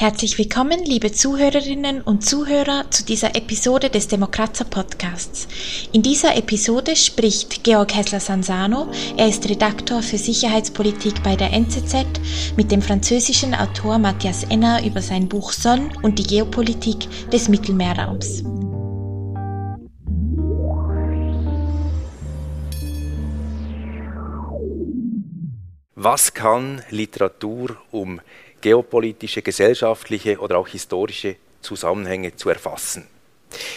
Herzlich willkommen, liebe Zuhörerinnen und Zuhörer, zu dieser Episode des Demokratzer Podcasts. In dieser Episode spricht Georg Hessler-Sansano, er ist Redaktor für Sicherheitspolitik bei der NZZ, mit dem französischen Autor Matthias Enner über sein Buch Sonn und die Geopolitik des Mittelmeerraums. Was kann Literatur um geopolitische, gesellschaftliche oder auch historische Zusammenhänge zu erfassen.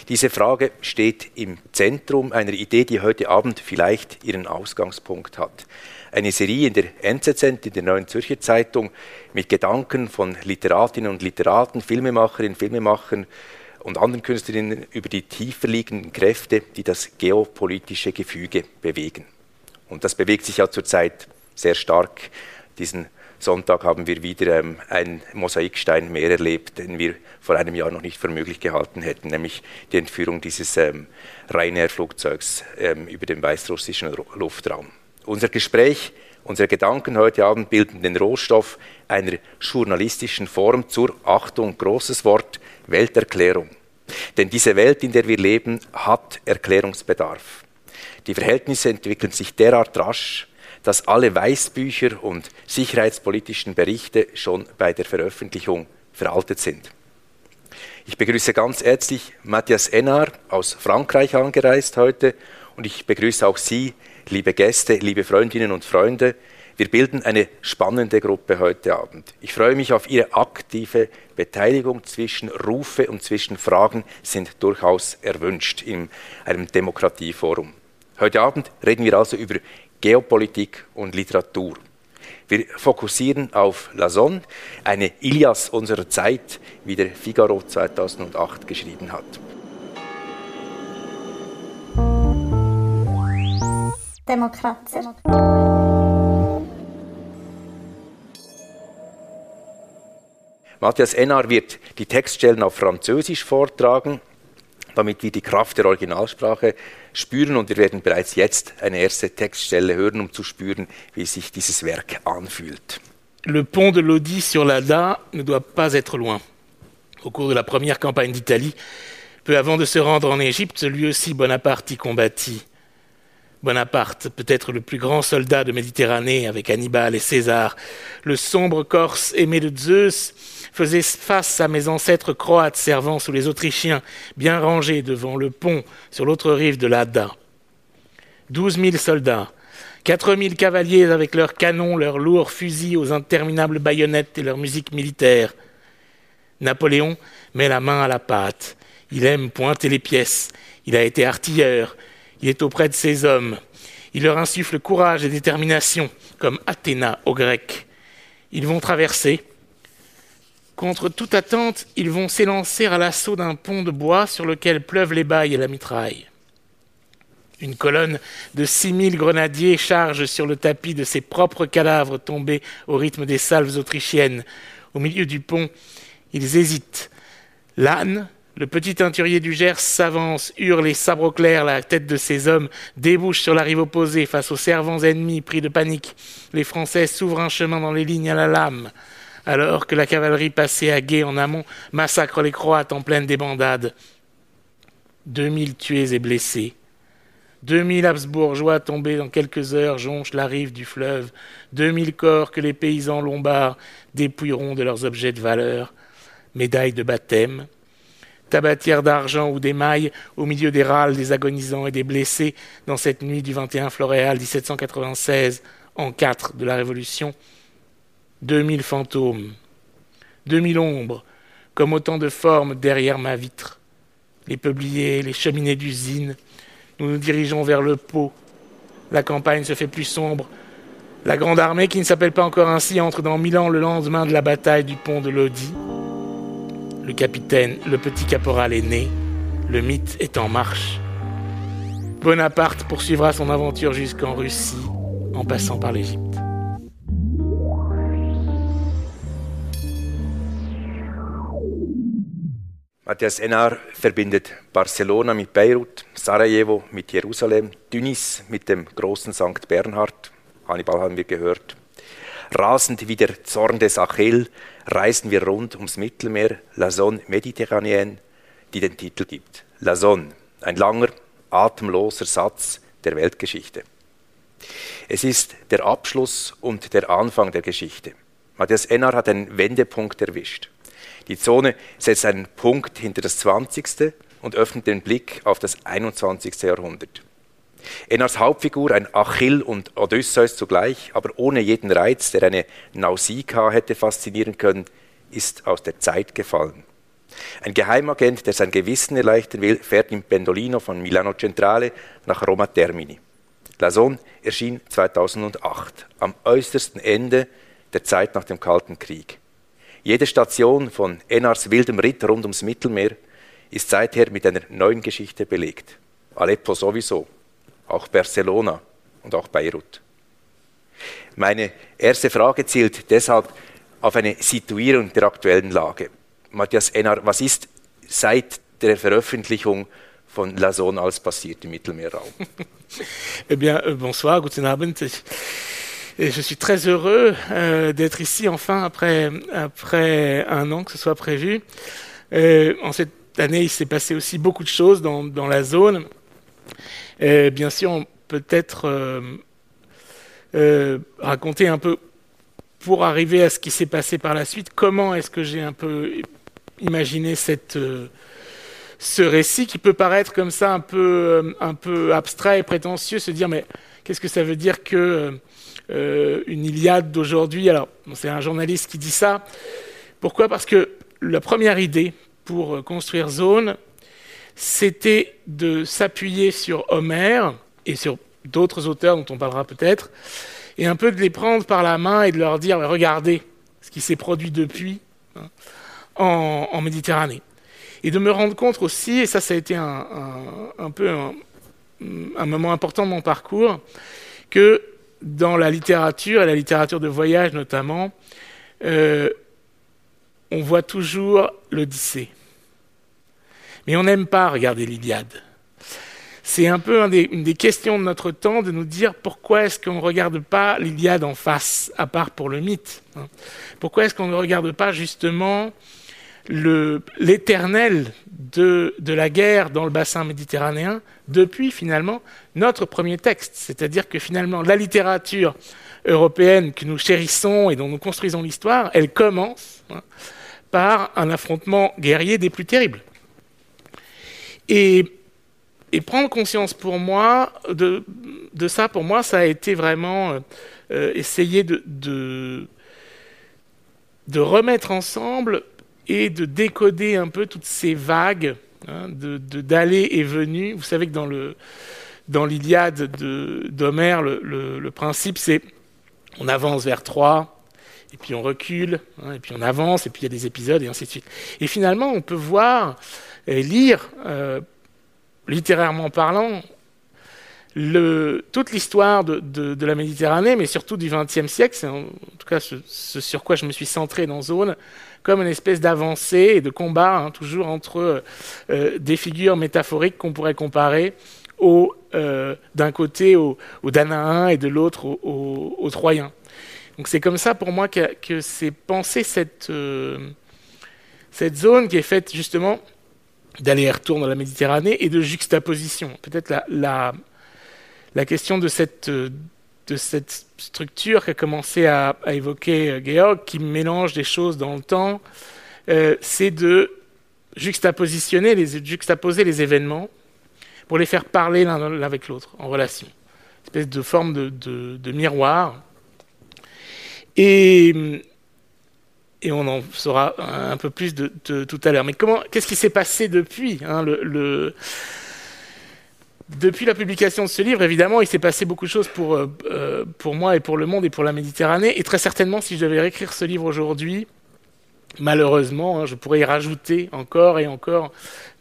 Diese Frage steht im Zentrum einer Idee, die heute Abend vielleicht ihren Ausgangspunkt hat. Eine Serie in der NZZ, in der Neuen Zürcher Zeitung, mit Gedanken von Literatinnen und Literaten, Filmemacherinnen, Filmemachern und anderen Künstlerinnen über die tiefer liegenden Kräfte, die das geopolitische Gefüge bewegen. Und das bewegt sich ja zurzeit sehr stark, diesen Sonntag haben wir wieder ähm, einen Mosaikstein mehr erlebt, den wir vor einem Jahr noch nicht für möglich gehalten hätten, nämlich die Entführung dieses ähm, Ryanair-Flugzeugs ähm, über den weißrussischen Luftraum. Unser Gespräch, unsere Gedanken heute Abend bilden den Rohstoff einer journalistischen Form zur Achtung, großes Wort, Welterklärung. Denn diese Welt, in der wir leben, hat Erklärungsbedarf. Die Verhältnisse entwickeln sich derart rasch, dass alle Weißbücher und sicherheitspolitischen Berichte schon bei der Veröffentlichung veraltet sind. Ich begrüße ganz herzlich Matthias Ennar aus Frankreich angereist heute und ich begrüße auch Sie, liebe Gäste, liebe Freundinnen und Freunde. Wir bilden eine spannende Gruppe heute Abend. Ich freue mich auf Ihre aktive Beteiligung zwischen Rufe und zwischen Fragen sind durchaus erwünscht in einem Demokratieforum. Heute Abend reden wir also über Geopolitik und Literatur. Wir fokussieren auf La Sonne, eine Ilias unserer Zeit, wie der Figaro 2008 geschrieben hat. Demokratie. Matthias Ennar wird die Textstellen auf Französisch vortragen damit wir die Kraft der Originalsprache spüren und wir werden bereits jetzt eine erste Textstelle hören, um zu spüren, wie sich dieses Werk anfühlt. Le pont de Lodi sur l'Adda ne doit pas être loin. Au cours de la première campagne d'Italie, peu avant de se rendre en Égypte, lui aussi Bonaparte y combattit. Bonaparte, peut-être le plus grand soldat de Méditerranée avec Hannibal et César, le sombre Corse aimé de Zeus, faisait face à mes ancêtres croates servant sous les Autrichiens, bien rangés devant le pont sur l'autre rive de l'Adda. Douze mille soldats, quatre mille cavaliers avec leurs canons, leurs lourds fusils aux interminables baïonnettes et leur musique militaire. Napoléon met la main à la pâte. Il aime pointer les pièces. Il a été artilleur. Il est auprès de ses hommes. Il leur insuffle courage et détermination, comme Athéna aux Grecs. Ils vont traverser, Contre toute attente, ils vont s'élancer à l'assaut d'un pont de bois sur lequel pleuvent les bailles et la mitraille. Une colonne de six mille grenadiers charge sur le tapis de ses propres cadavres tombés au rythme des salves autrichiennes. Au milieu du pont, ils hésitent. L'âne, le petit teinturier du Gers, s'avance, hurle et sabre au clair, la tête de ses hommes débouche sur la rive opposée face aux servants ennemis pris de panique. Les Français s'ouvrent un chemin dans les lignes à la lame alors que la cavalerie passée à guet en amont massacre les Croates en pleine débandade. Deux mille tués et blessés. Deux mille Habsbourgeois tombés en quelques heures jonchent la rive du fleuve. Deux mille corps que les paysans lombards dépouilleront de leurs objets de valeur. Médailles de baptême, tabatières d'argent ou d'émail au milieu des râles des agonisants et des blessés dans cette nuit du 21 Floréal 1796, en quatre de la Révolution, 2000 fantômes, 2000 ombres, comme autant de formes derrière ma vitre. Les peupliers, les cheminées d'usine, nous nous dirigeons vers le pot. La campagne se fait plus sombre. La grande armée, qui ne s'appelle pas encore ainsi, entre dans Milan le lendemain de la bataille du pont de Lodi. Le capitaine, le petit caporal est né. Le mythe est en marche. Bonaparte poursuivra son aventure jusqu'en Russie, en passant par l'Égypte. Matthias Enar verbindet Barcelona mit Beirut, Sarajevo mit Jerusalem, Tunis mit dem großen St. Bernhard, Hannibal haben wir gehört, Rasend wie der Zorn des Achill reisen wir rund ums Mittelmeer, La Zone Méditerranéenne, die den Titel gibt. La Zone, ein langer, atemloser Satz der Weltgeschichte. Es ist der Abschluss und der Anfang der Geschichte. Matthias Ennar hat einen Wendepunkt erwischt. Die Zone setzt einen Punkt hinter das 20. und öffnet den Blick auf das 21. Jahrhundert. Ennars Hauptfigur, ein Achill und Odysseus zugleich, aber ohne jeden Reiz, der eine Nausicaa hätte faszinieren können, ist aus der Zeit gefallen. Ein Geheimagent, der sein Gewissen erleichtern will, fährt im Pendolino von Milano Centrale nach Roma Termini. La Zone erschien 2008, am äußersten Ende der Zeit nach dem Kalten Krieg. Jede Station von Enars wildem Ritt rund ums Mittelmeer ist seither mit einer neuen Geschichte belegt. Aleppo sowieso, auch Barcelona und auch Beirut. Meine erste Frage zielt deshalb auf eine Situierung der aktuellen Lage. Matthias Ennar, was ist seit der Veröffentlichung von La Zone alles passiert im Mittelmeerraum Eh bien, euh, bonsoir, guten Abend. Et je suis très heureux euh, d'être ici enfin après, après un an que ce soit prévu. Euh, en cette année, il s'est passé aussi beaucoup de choses dans, dans la zone. Bien sûr, peut-être euh, euh, raconter un peu pour arriver à ce qui s'est passé par la suite, comment est-ce que j'ai un peu imaginé cette, euh, ce récit qui peut paraître comme ça un peu, un peu abstrait et prétentieux, se dire mais qu'est-ce que ça veut dire que une Iliade d'aujourd'hui Alors c'est un journaliste qui dit ça. Pourquoi? Parce que la première idée pour construire Zone, c'était de s'appuyer sur Homère et sur d'autres auteurs dont on parlera peut-être, et un peu de les prendre par la main et de leur dire regardez ce qui s'est produit depuis hein, en, Méditerranée et de me rendre compte aussi, et ça, ça a été un, peu un, un, moment important de mon parcours, que dans la littérature, et la littérature de voyage notamment, euh, on voit toujours l'Odyssée. Mais on n'aime pas regarder l'Iliade. C'est un peu une des questions de notre temps de nous dire pourquoi est-ce qu'on ne regarde pas l'Iliade en face, à part pour le mythe. Hein pourquoi est-ce qu'on ne regarde pas justement l'éternel de, de, la guerre dans le bassin méditerranéen depuis finalement notre premier texte? C'est-à-dire que finalement la littérature européenne que nous chérissons et dont nous construisons l'histoire, elle commence hein, par un affrontement guerrier des plus terribles. Et, prendre conscience pour moi de, ça, pour moi, ça a été vraiment euh, essayer de, remettre ensemble et de décoder un peu toutes ces vagues hein, d'aller et venue. Vous savez que dans le dans l'Iliade d'Homère, le, le, le, principe c'est on avance vers Troie, et puis on recule, hein, et puis on avance, et puis il y a des épisodes, et ainsi de suite. Et finalement, on peut voir et lire, euh, littérairement parlant, le, toute l'histoire de, la Méditerranée, mais surtout du XXe siècle, c'est en, tout cas ce, sur quoi je me suis centré dans Zone, comme une espèce d'avancée et de combat, hein, toujours entre euh, des figures métaphoriques qu'on pourrait comparer euh, d'un côté aux au et de l'autre aux, Troyens. Donc c'est comme ça pour moi que, c'est pensé cette, euh, cette zone qui est faite justement d'aller-retour dans la Méditerranée et de juxtaposition. Peut-être la, la, question de cette de cette structure qu'a commencé à, évoquer euh, Georg, qui mélange des choses dans le temps, euh, c'est de juxtapositionner, juxtaposer les événements pour les faire parler l'un avec l'autre, en relation. Une espèce de forme de miroir. Et, on en saura un peu plus tout à l'heure. Mais qu'est-ce qui s'est passé depuis hein, depuis la publication de ce livre, évidemment, il s'est passé beaucoup de choses pour, euh, pour moi et pour le monde et pour la Méditerranée. Et très certainement, si je devais réécrire ce livre aujourd'hui, malheureusement, hein, je pourrais y rajouter encore et encore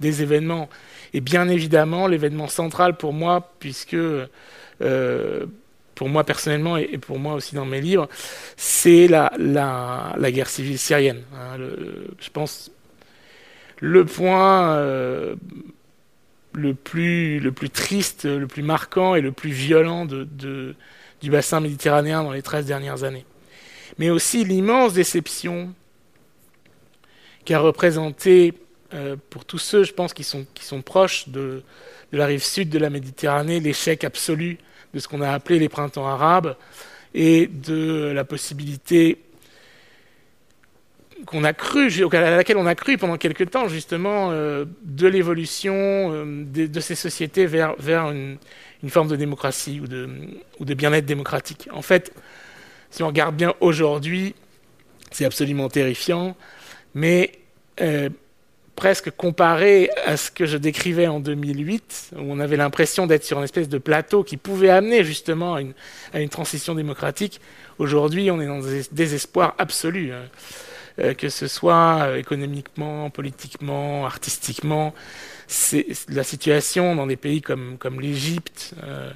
des événements. Et bien évidemment, l'événement central pour moi, puisque euh, pour moi personnellement et pour moi aussi dans mes livres, c'est la, la, la, guerre civile syrienne. Hein, je pense le point. Euh, le plus, le plus triste, le plus marquant et le plus violent de, de, du bassin méditerranéen dans les 13 dernières années. mais aussi l'immense déception qu'a représenté euh, pour tous ceux, je pense, qui sont, qui sont proches de, de la rive sud de la Méditerranée, l'échec absolu de ce qu'on a appelé les printemps arabes et de la possibilité qu'on a cru, à laquelle on a cru pendant quelque temps justement euh, de l'évolution euh, de, ces sociétés vers, vers une, forme de démocratie ou de, ou de bien-être démocratique. En fait, si on regarde bien aujourd'hui, c'est absolument terrifiant, mais euh, presque comparé à ce que je décrivais en 2008, où on avait l'impression d'être sur une espèce de plateau qui pouvait amener justement à une, transition démocratique, aujourd'hui on est dans un désespoir absolu. Hein. Euh, que ce soit euh, économiquement, politiquement, artistiquement. La situation dans des pays comme, comme l'Égypte euh,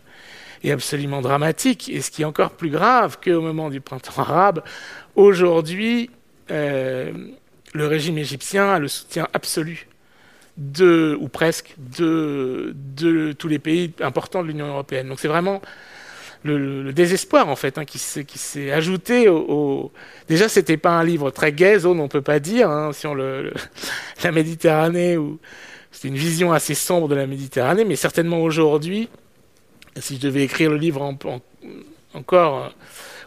est absolument dramatique. Et ce qui est encore plus grave qu'au moment du printemps arabe, aujourd'hui, le régime égyptien a le soutien absolu de, ou presque, de, tous les pays importants de l'Union européenne. Donc c'est vraiment le, désespoir en fait hein, qui s'est ajouté au, au... déjà c'était pas un livre très gai zone on peut pas dire hein, sur le, la Méditerranée ou c'était une vision assez sombre de la Méditerranée mais certainement aujourd'hui si je devais écrire le livre encore euh,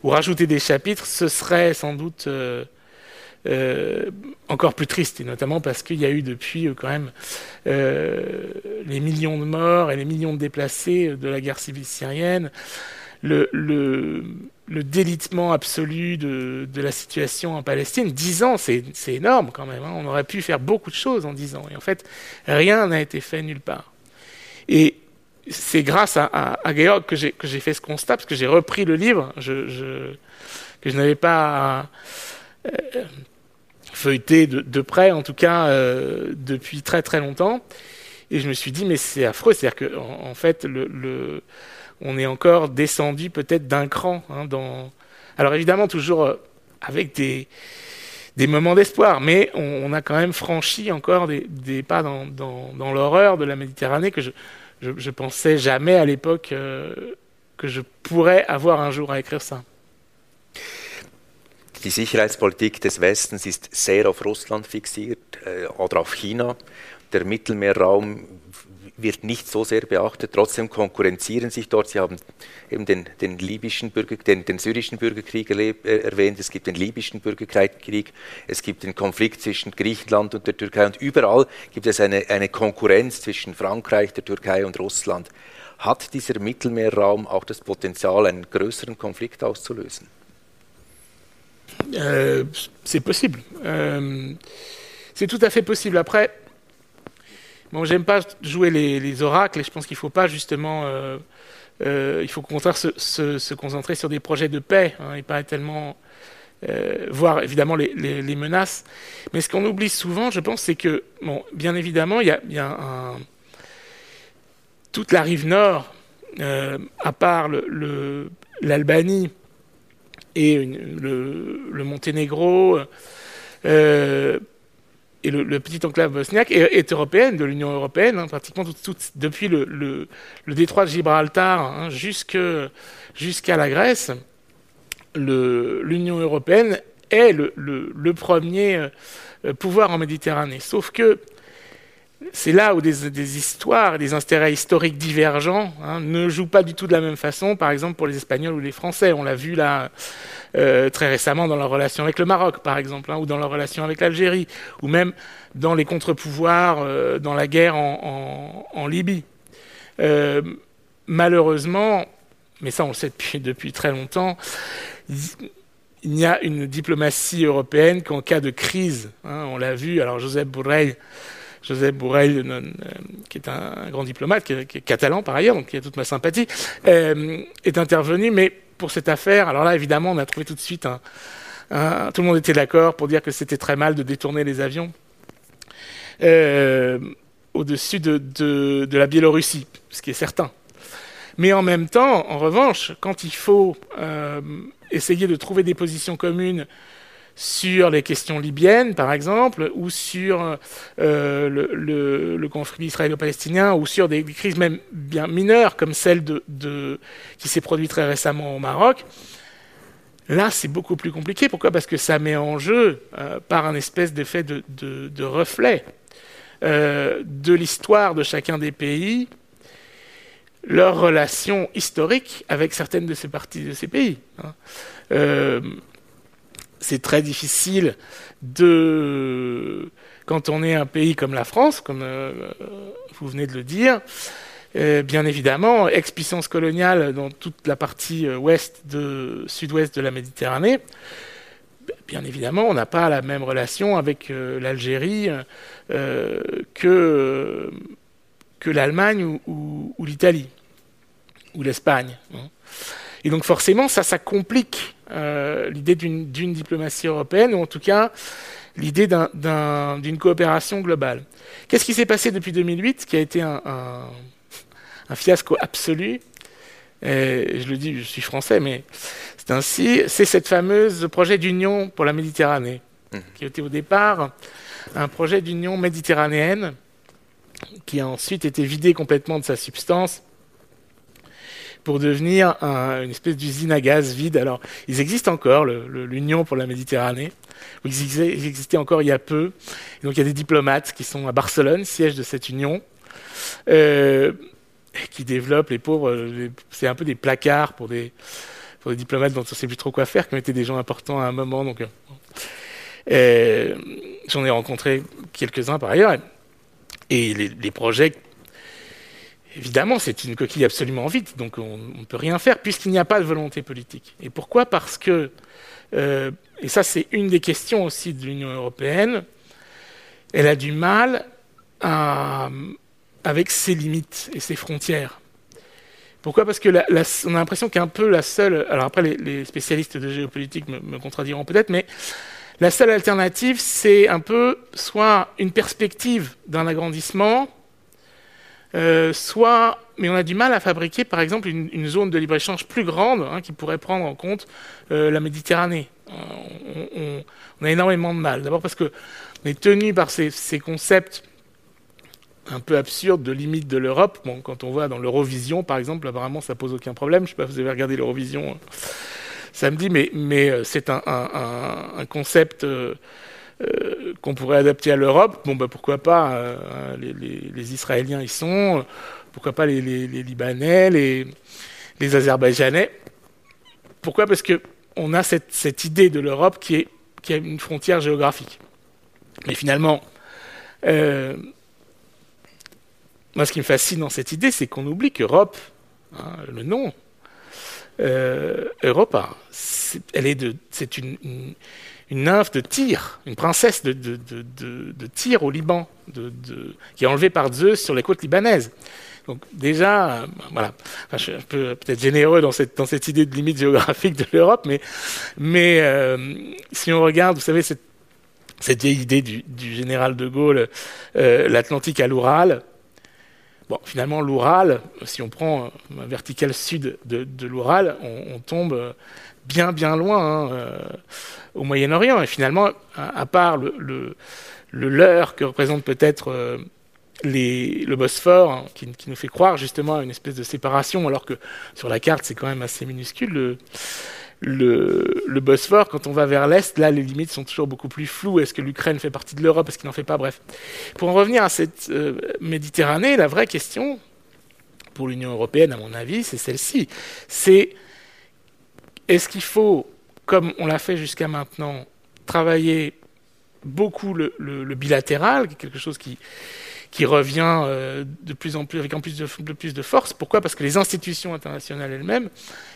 ou rajouter des chapitres ce serait sans doute euh, euh, encore plus triste, et notamment parce qu'il y a eu depuis quand même les millions de morts et les millions de déplacés de la guerre civile syrienne, le, délitement absolu de, la situation en Palestine. Dix ans, c'est énorme quand même. Hein. On aurait pu faire beaucoup de choses en dix ans. Et en fait, rien n'a été fait nulle part. Et c'est grâce à, à, Georg que j'ai fait ce constat, parce que j'ai repris le livre que je n'avais pas euh, feuilleté de, près, en tout cas euh, depuis très très longtemps. Et je me suis dit, mais c'est affreux. C'est-à-dire qu'en en, fait, on est encore descendu peut-être d'un cran. Hein, dans... Alors évidemment, toujours euh, avec des, moments d'espoir, mais on, a quand même franchi encore des, pas dans, l'horreur de la Méditerranée que je, je, je pensais jamais à l'époque euh, que je pourrais avoir un jour à écrire ça. Die Sicherheitspolitik des Westens ist sehr auf Russland fixiert äh, oder auf China. Der Mittelmeerraum wird nicht so sehr beachtet. Trotzdem konkurrenzieren sich dort. Sie haben eben den, den libyschen Bürger, den, den syrischen Bürgerkrieg äh, erwähnt. Es gibt den libyschen Bürgerkrieg. Es gibt den Konflikt zwischen Griechenland und der Türkei. Und überall gibt es eine, eine Konkurrenz zwischen Frankreich, der Türkei und Russland. Hat dieser Mittelmeerraum auch das Potenzial, einen größeren Konflikt auszulösen? Euh, c'est possible. Euh, c'est tout à fait possible. Après, Bon, j'aime pas jouer les, les, oracles et je pense qu'il faut pas justement. Euh, il faut au contraire se, concentrer sur des projets de paix hein, et pas tellement. Voir évidemment les, menaces. Mais ce qu'on oublie souvent, je pense, c'est que, bon, bien évidemment, il y a, y toute la rive nord, à part l'Albanie et le, Monténégro, euh, et le, le, petit enclave bosniaque est, européenne, de l'Union européenne, hein, pratiquement depuis le, détroit de Gibraltar hein, jusqu'à la Grèce. L'Union européenne est le, premier euh, pouvoir en Méditerranée. Sauf que c'est là où des, histoires, des intérêts historiques divergents hein, ne jouent pas du tout de la même façon, par exemple pour les Espagnols ou les Français. On l'a vu là euh, très récemment dans leur relation avec le Maroc, par exemple, hein, ou dans leur relation avec l'Algérie, ou même dans les contre-pouvoirs euh, dans la guerre en, Libye. Euh, malheureusement, mais ça on le sait depuis, très longtemps, il y a une diplomatie européenne qu'en cas de crise, hein, on l'a vu, alors Joseph Borrell Joseph Borrell, euh, qui est un, grand diplomate, qui est, catalan par ailleurs, donc qui a toute ma sympathie, euh, est intervenu, mais pour cette affaire, alors là, évidemment, on a trouvé tout de suite un, tout le monde était d'accord pour dire que c'était très mal de détourner les avions euh, au-dessus de, la Biélorussie, ce qui est certain. Mais en même temps, en revanche, quand il faut essayer de trouver des positions communes sur les questions libyennes, par exemple, ou sur euh, le, conflit israélo-palestinien, ou sur des, crises même bien mineures, comme celle qui s'est produite très récemment au Maroc, Là, c'est beaucoup plus compliqué. Pourquoi? Parce que ça met en jeu, euh, par un espèce d'effet de, de, reflet euh, de l'histoire de chacun des pays, leur relation historique avec certaines de ces parties de ces pays. Hein. Euh, c'est très difficile de, quand on est un pays comme la France, comme vous venez de le dire, euh, bien évidemment, ex-puissance coloniale dans toute la partie euh, ouest de sud-ouest de la Méditerranée. Bien évidemment, on n'a pas la même relation avec euh, l'Algérie que, que l'Allemagne ou, l'Italie ou l'Espagne. Hein. Et donc forcément, ça, ça complique l'idée d'une diplomatie européenne, ou en tout cas l'idée d'une coopération globale. Qu'est-ce qui s'est passé depuis 2008, qui a été un un fiasco absolu? Et je le dis, je suis français, mais c'est ainsi. C'est cette fameuse projet d'union pour la Méditerranée, mmh. qui était au départ un projet d'union méditerranéenne, qui a ensuite été vidé complètement de sa substance pour devenir une espèce d'usine à gaz vide. Alors, ils existent encore, l'Union pour la Méditerranée. Ils existaient encore il y a peu. donc, il y a des diplomates qui sont à Barcelone, siège de cette union. Euh, qui développent, les pauvres, euh, c'est un peu des placards pour des, pour des diplomates dont on ne sait plus trop quoi faire, qui ont été des gens importants à un moment. Donc, euh, j'en ai rencontré quelques-uns par ailleurs. Et les, projets, évidemment, c'est une coquille absolument vide, donc on ne peut rien faire puisqu'il n'y a pas de volonté politique. Et pourquoi? Parce que, euh, et ça c'est une des questions aussi de l'Union européenne, elle a du mal avec ses limites et ses frontières. Pourquoi? Parce que a l'impression qu'un peu la seule. Alors après, les, spécialistes de géopolitique me, contrediront peut-être, mais la seule alternative, c'est un peu soit une perspective d'un agrandissement, euh, soit. Mais on a du mal à fabriquer, par exemple, une, zone de libre-échange plus grande hein, qui pourrait prendre en compte euh, la Méditerranée. On, a énormément de mal. D'abord parce que on est tenu par ces, concepts un peu absurde de limite de l'Europe. Bon, quand on voit dans l'Eurovision, par exemple, apparemment, ça pose aucun problème. Je ne sais pas si vous avez regardé l'Eurovision euh, samedi, mais, mais euh, c'est un, concept euh, qu'on pourrait adapter à l'Europe. Bon, bah, pourquoi pas hein, les, Israéliens y sont, pourquoi pas les, Libanais, les, Azerbaïdjanais. Pourquoi? Parce que on a cette, idée de l'Europe qui, est, qui a une frontière géographique. Mais finalement, moi, ce qui me fascine dans cette idée, c'est qu'on oublie qu'Europe, hein, le nom, euh, Europa, c'est, elle est de, c'est une, nymphe de Tyr, une princesse de, de, de Tyr au Liban, qui est enlevée par Zeus sur les côtes libanaises. Donc déjà, euh, voilà, je suis un peu peut-être généreux dans cette, dans cette idée de limite géographique de l'Europe, mais, mais euh, si on regarde, vous savez, cette, cette vieille idée du, général de Gaulle, euh, l'Atlantique à l'Oural, Bon, finalement, l'Oural, si on prend un vertical sud de, l'Oural, on, tombe bien, bien loin hein, euh, au Moyen-Orient. Et finalement, à, part le, le, leurre que représente peut-être euh, le Bosphore, hein, qui, nous fait croire justement à une espèce de séparation, alors que sur la carte, c'est quand même assez minuscule le, le, Bosphore, quand on va vers l'Est, là, les limites sont toujours beaucoup plus floues. Est-ce que l'Ukraine fait partie de l'Europe? Est-ce qu'il n'en fait pas? Bref. Pour en revenir à cette euh, Méditerranée, la vraie question, pour l'Union européenne, à mon avis, c'est celle-ci. C'est est-ce qu'il faut, comme on l'a fait jusqu'à maintenant, travailler beaucoup le, bilatéral, quelque chose qui, revient euh, de plus en plus avec en plus de, plus de force? Pourquoi? Parce que les institutions internationales elles-mêmes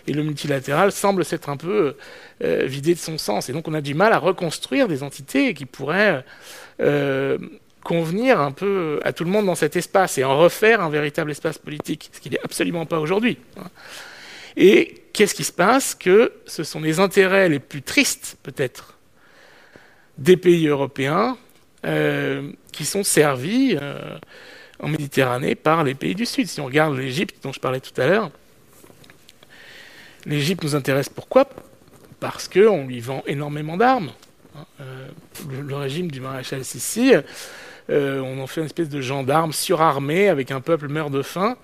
et le multilatéral semblent s'être un peu euh, vidées de son sens. Et donc on a du mal à reconstruire des entités qui pourraient euh, convenir un peu à tout le monde dans cet espace et en refaire un véritable espace politique, ce qui n'est absolument pas aujourd'hui. Et qu'est-ce qui se passe Que ce sont les intérêts les plus tristes, peut-être, des pays européens euh, qui sont servis euh, en Méditerranée par les pays du Sud. Si on regarde l'Égypte dont je parlais tout à l'heure, l'Égypte nous intéresse pourquoi? Parce qu'on lui vend énormément d'armes. Euh, le, régime du maréchal Sissi, on en fait une espèce de gendarme surarmé avec un peuple meurt de faim.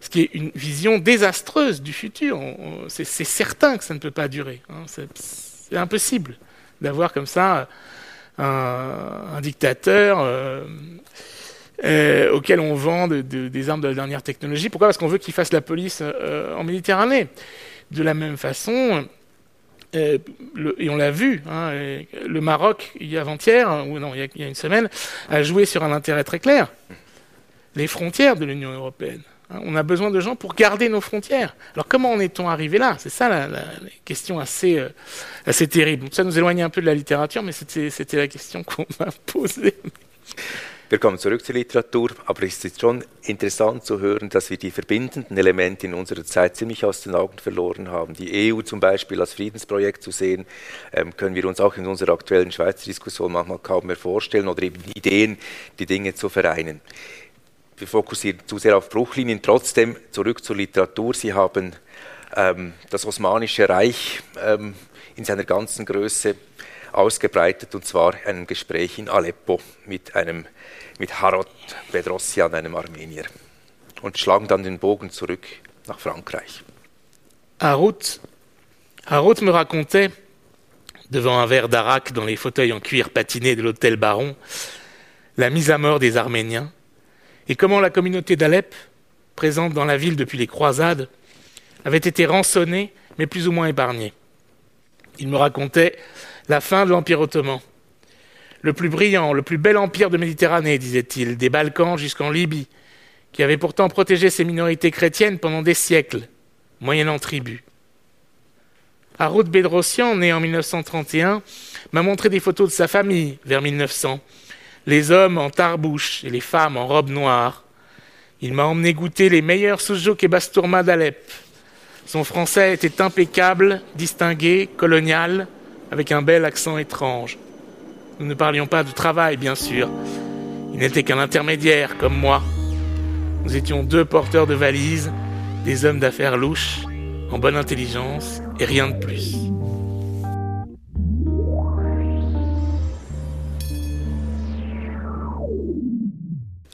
Ce qui est une vision désastreuse du futur. C'est certain que ça ne peut pas durer. Hein. C'est impossible d'avoir comme ça un, dictateur euh, euh, auquel on vend des armes de la dernière technologie. Pourquoi? Parce qu'on veut qu'il fasse la police euh, en Méditerranée. De la même façon, et on l'a vu, hein, le Maroc, il y a avant-hier, ou non, il y a une semaine, a joué sur un intérêt très clair les frontières de l'Union européenne. On a besoin de gens pour garder nos frontières. Alors comment en est-on arrivé là C'est ça la, question assez, euh, assez terrible. Ça nous éloigne un peu de la littérature, mais c'était la question qu'on m'a posée. Wir kommen zurück zur Literatur, aber es ist schon interessant zu hören, dass wir die verbindenden Elemente in unserer Zeit ziemlich aus den Augen verloren haben. Die EU zum Beispiel als Friedensprojekt zu sehen, ähm, können wir uns auch in unserer aktuellen Schweizer Diskussion manchmal kaum mehr vorstellen oder eben Ideen, die Dinge zu vereinen wir fokussieren zu sehr auf Bruchlinien. Trotzdem zurück zur Literatur. Sie haben ähm, das Osmanische Reich ähm, in seiner ganzen Größe ausgebreitet und zwar ein Gespräch in Aleppo mit einem mit Harod Bedrossian, einem Armenier, und schlagen dann den Bogen zurück nach Frankreich. Harod, Harod me racontait, devant un verre d'arak dans les fauteuils en cuir patiné de l'hôtel Baron, la mise à mort des Arméniens et comment la communauté d'Alep, présente dans la ville depuis les croisades, avait été rançonnée, mais plus ou moins épargnée. Il me racontait la fin de l'Empire ottoman. Le plus brillant, le plus bel empire de Méditerranée, disait-il, des Balkans jusqu'en Libye, qui avait pourtant protégé ses minorités chrétiennes pendant des siècles, moyennant tribut. Haroud Bedrossian, né en 1931, m'a montré des photos de sa famille vers 1900, les hommes en tarbouche et les femmes en robe noire. Il m'a emmené goûter les meilleurs soujouk et bastourma d'Alep. Son français était impeccable, distingué, colonial, avec un bel accent étrange. Nous ne parlions pas de travail, bien sûr. Il n'était qu'un intermédiaire, comme moi. Nous étions deux porteurs de valises, des hommes d'affaires louches, en bonne intelligence, et rien de plus.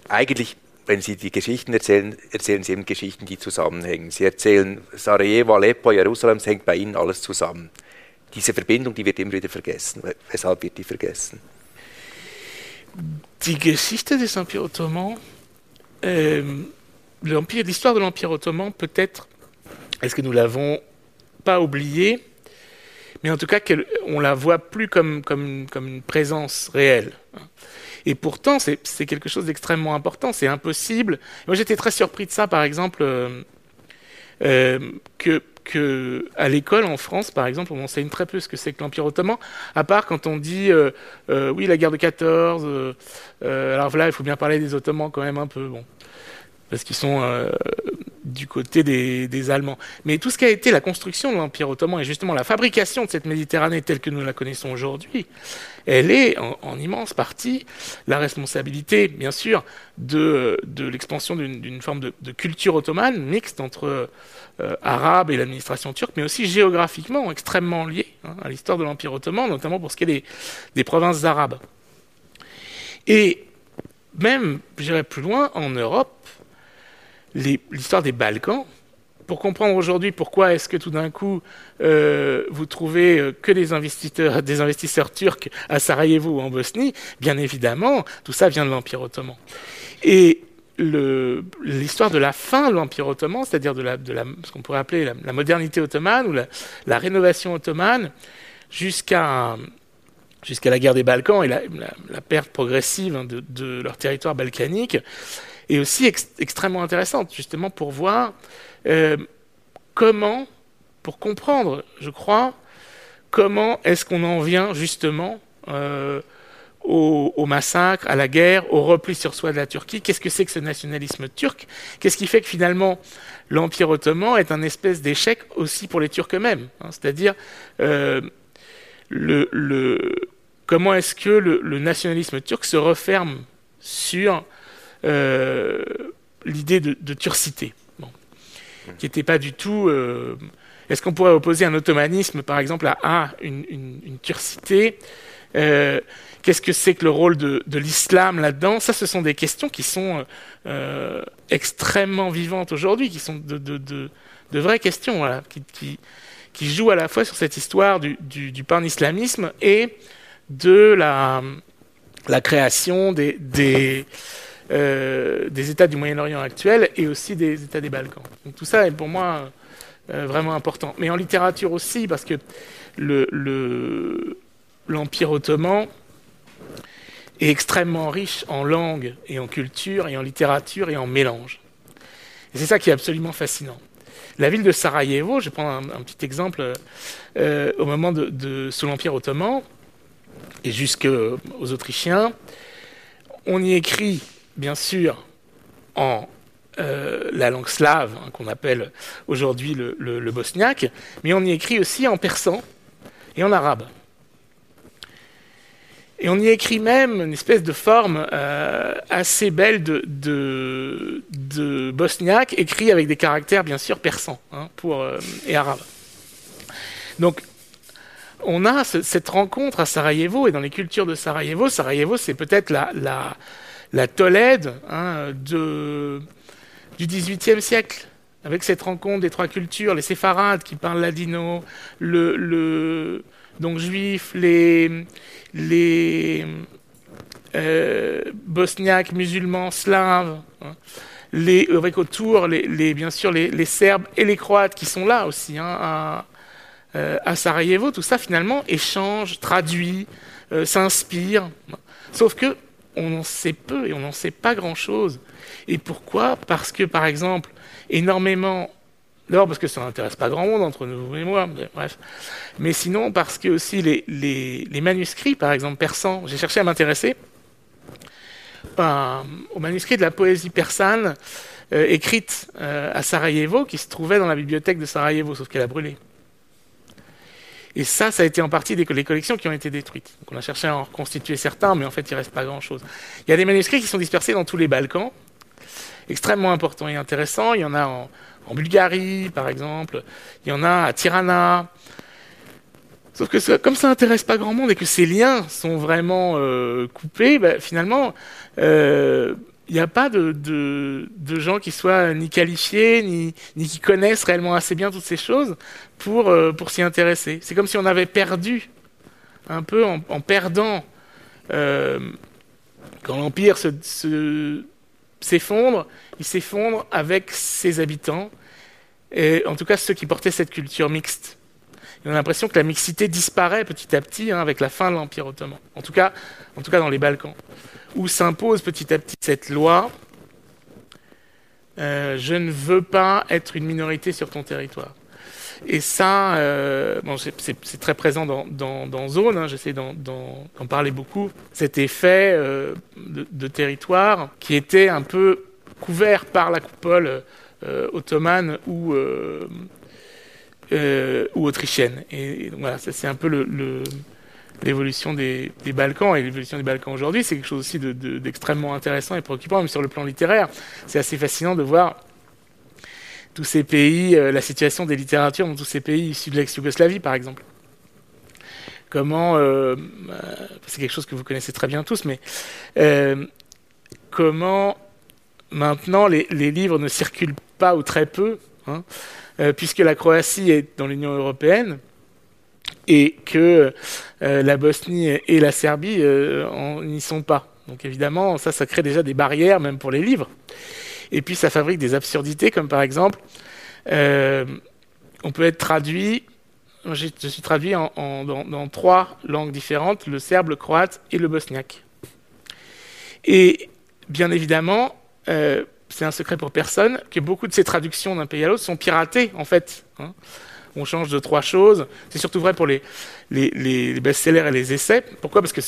Eigentlich, wenn Sie die Geschichten erzählen, erzählen Sie eben Geschichten, die zusammenhängen. Sie erzählen Sarajevo, Aleppo, Jerusalem, es hängt bei Ihnen alles zusammen. Diese Verbindung, die wird immer wieder vergessen. Weshalb wird die vergessen? Die Geschichte des Empires ottomans, euh, l'histoire de l'Empire ottoman, peut-être, est-ce que nous l'avons pas oublié, mais en tout cas, on la voit plus comme, comme, comme une présence réelle. Et pourtant, c'est quelque chose d'extrêmement important. C'est impossible. Moi, j'étais très surpris de ça, par exemple, euh, euh, que à l'école en France, par exemple, on enseigne très peu ce que c'est que l'Empire ottoman, à part quand on dit euh, oui la guerre de 14. alors là, il faut bien parler des Ottomans quand même un peu, bon, parce qu'ils sont du côté des, Allemands. Mais tout ce qui a été la construction de l'Empire ottoman et justement la fabrication de cette Méditerranée telle que nous la connaissons aujourd'hui, elle est en, immense partie la responsabilité, bien sûr, de, de l'expansion d'une forme de, culture ottomane mixte entre euh, arabes et l'administration turque, mais aussi géographiquement extrêmement liée hein, à l'histoire de l'Empire ottoman, notamment pour ce qui est des, des provinces arabes. Et même, j'irai plus loin, en Europe, l'histoire des Balkans, pour comprendre aujourd'hui pourquoi est-ce que tout d'un coup euh, vous trouvez euh, que des investisseurs, turcs à Sarajevo ou en Bosnie, bien évidemment, tout ça vient de l'Empire ottoman. Et l'histoire de la fin de l'Empire ottoman, c'est-à-dire de, ce qu'on pourrait appeler la, modernité ottomane ou la, rénovation ottomane, jusqu'à jusqu'à la guerre des Balkans et la, perte progressive hein, de, leur territoire balkanique, est aussi extrêmement intéressante, justement pour voir euh, comment, pour comprendre, je crois, comment est-ce qu'on en vient justement euh, au, massacre, à la guerre, au repli sur soi de la Turquie. Qu'est-ce que c'est que ce nationalisme turc? Qu'est-ce qui fait que finalement l'Empire ottoman est un espèce d'échec aussi pour les Turcs eux-mêmes hein? C'est-à-dire euh, comment est-ce que le, nationalisme turc se referme sur euh, l'idée de, turcité, qui n'était pas du tout. Euh, est-ce qu'on pourrait opposer un ottomanisme, par exemple, à, une, turcité Qu'est-ce que c'est que le rôle de, l'islam là-dedans? Ça, ce sont des questions qui sont extrêmement vivantes aujourd'hui, qui sont de, vraies questions, qui, jouent à la fois sur cette histoire du, du, pan-islamisme et de la, création des, euh, des États du Moyen-Orient actuel et aussi des États des Balkans. Donc tout ça est pour moi euh, vraiment important. Mais en littérature aussi, parce que l'Empire le, ottoman est extrêmement riche en langue et en culture et en littérature et en mélange. C'est ça qui est absolument fascinant. La ville de Sarajevo, je vais prendre un, petit exemple, euh, au moment de, sous l'Empire ottoman et jusqu'aux Autrichiens, on y écrit bien sûr en euh, la langue slave, hein, qu'on appelle aujourd'hui le, bosniaque, mais on y écrit aussi en persan et en arabe. Et on y écrit même une espèce de forme euh, assez belle de, bosniaque, écrit avec des caractères bien sûr persans hein, pour, euh, et arabes. Donc on a cette rencontre à Sarajevo, et dans les cultures de Sarajevo, Sarajevo c'est peut-être la, la Tolède hein, de, du XVIIIe siècle, avec cette rencontre des trois cultures, les séfarades qui parlent ladino, le, le donc juif, les, euh, bosniaques, musulmans, slaves, hein, les, avec autour, bien sûr les, Serbes et les Croates qui sont là aussi, hein, à, euh, à, Sarajevo, tout ça finalement échange, traduit, euh, s'inspire. Sauf que on en sait peu et on n'en sait pas grand-chose. Et pourquoi? Parce que, par exemple, énormément... D'abord parce que ça n'intéresse pas grand monde entre nous et moi, bref. Mais sinon parce que aussi les, manuscrits, par exemple, persans, j'ai cherché à m'intéresser ben, aux manuscrits de la poésie persane euh, écrite euh, à Sarajevo, qui se trouvait dans la bibliothèque de Sarajevo, sauf qu'elle a brûlé. Et ça, ça a été en partie des les collections qui ont été détruites. Donc on a cherché à en reconstituer certains, mais en fait, il reste pas grand-chose. Il y a des manuscrits qui sont dispersés dans tous les Balkans, extrêmement importants et intéressants. Il y en a en, Bulgarie, par exemple. Il y en a à Tirana. Sauf que comme ça n'intéresse pas grand monde et que ces liens sont vraiment euh, coupés, bah, finalement, euh, il n'y a pas de, gens qui soient ni qualifiés, ni, qui connaissent réellement assez bien toutes ces choses pour, euh, pour s'y intéresser. C'est comme si on avait perdu, un peu en, perdant, euh, quand l'Empire s'effondre, il s'effondre avec ses habitants, et en tout cas ceux qui portaient cette culture mixte. on a l'impression que la mixité disparaît petit à petit hein, avec la fin de l'Empire ottoman, en tout cas dans les Balkans où s'impose petit à petit cette loi euh, je ne veux pas être une minorité sur ton territoire. Et ça, euh, c'est très présent dans, dans, Zone, hein, j'essaie d'en parler beaucoup, cet effet euh, de, territoire qui était un peu couvert par la coupole ottomane ou, ou autrichienne. Et, voilà, c'est un peu le l'évolution des, Balkans et l'évolution des Balkans aujourd'hui, c'est quelque chose aussi d'extrêmement intéressant et préoccupant, même sur le plan littéraire. C'est assez fascinant de voir tous ces pays, euh, la situation des littératures dans tous ces pays issus de l'ex-Yougoslavie, par exemple. Comment, euh, euh, c'est quelque chose que vous connaissez très bien tous, mais comment maintenant les, livres ne circulent pas ou très peu, hein, puisque la Croatie est dans l'Union européenne et que euh, la Bosnie et la Serbie euh, n'y sont pas. Donc évidemment, ça, ça crée déjà des barrières, même pour les livres. Et puis ça fabrique des absurdités, comme par exemple, euh, on peut être traduit, je, suis traduit en, dans, trois langues différentes, le serbe, le croate et le bosniaque. Et bien évidemment, c'est un secret pour personne que beaucoup de ces traductions d'un pays à l'autre sont piratées, en fait. Hein on change de trois choses. C'est surtout vrai pour les, best-sellers et les essais. Pourquoi? Parce que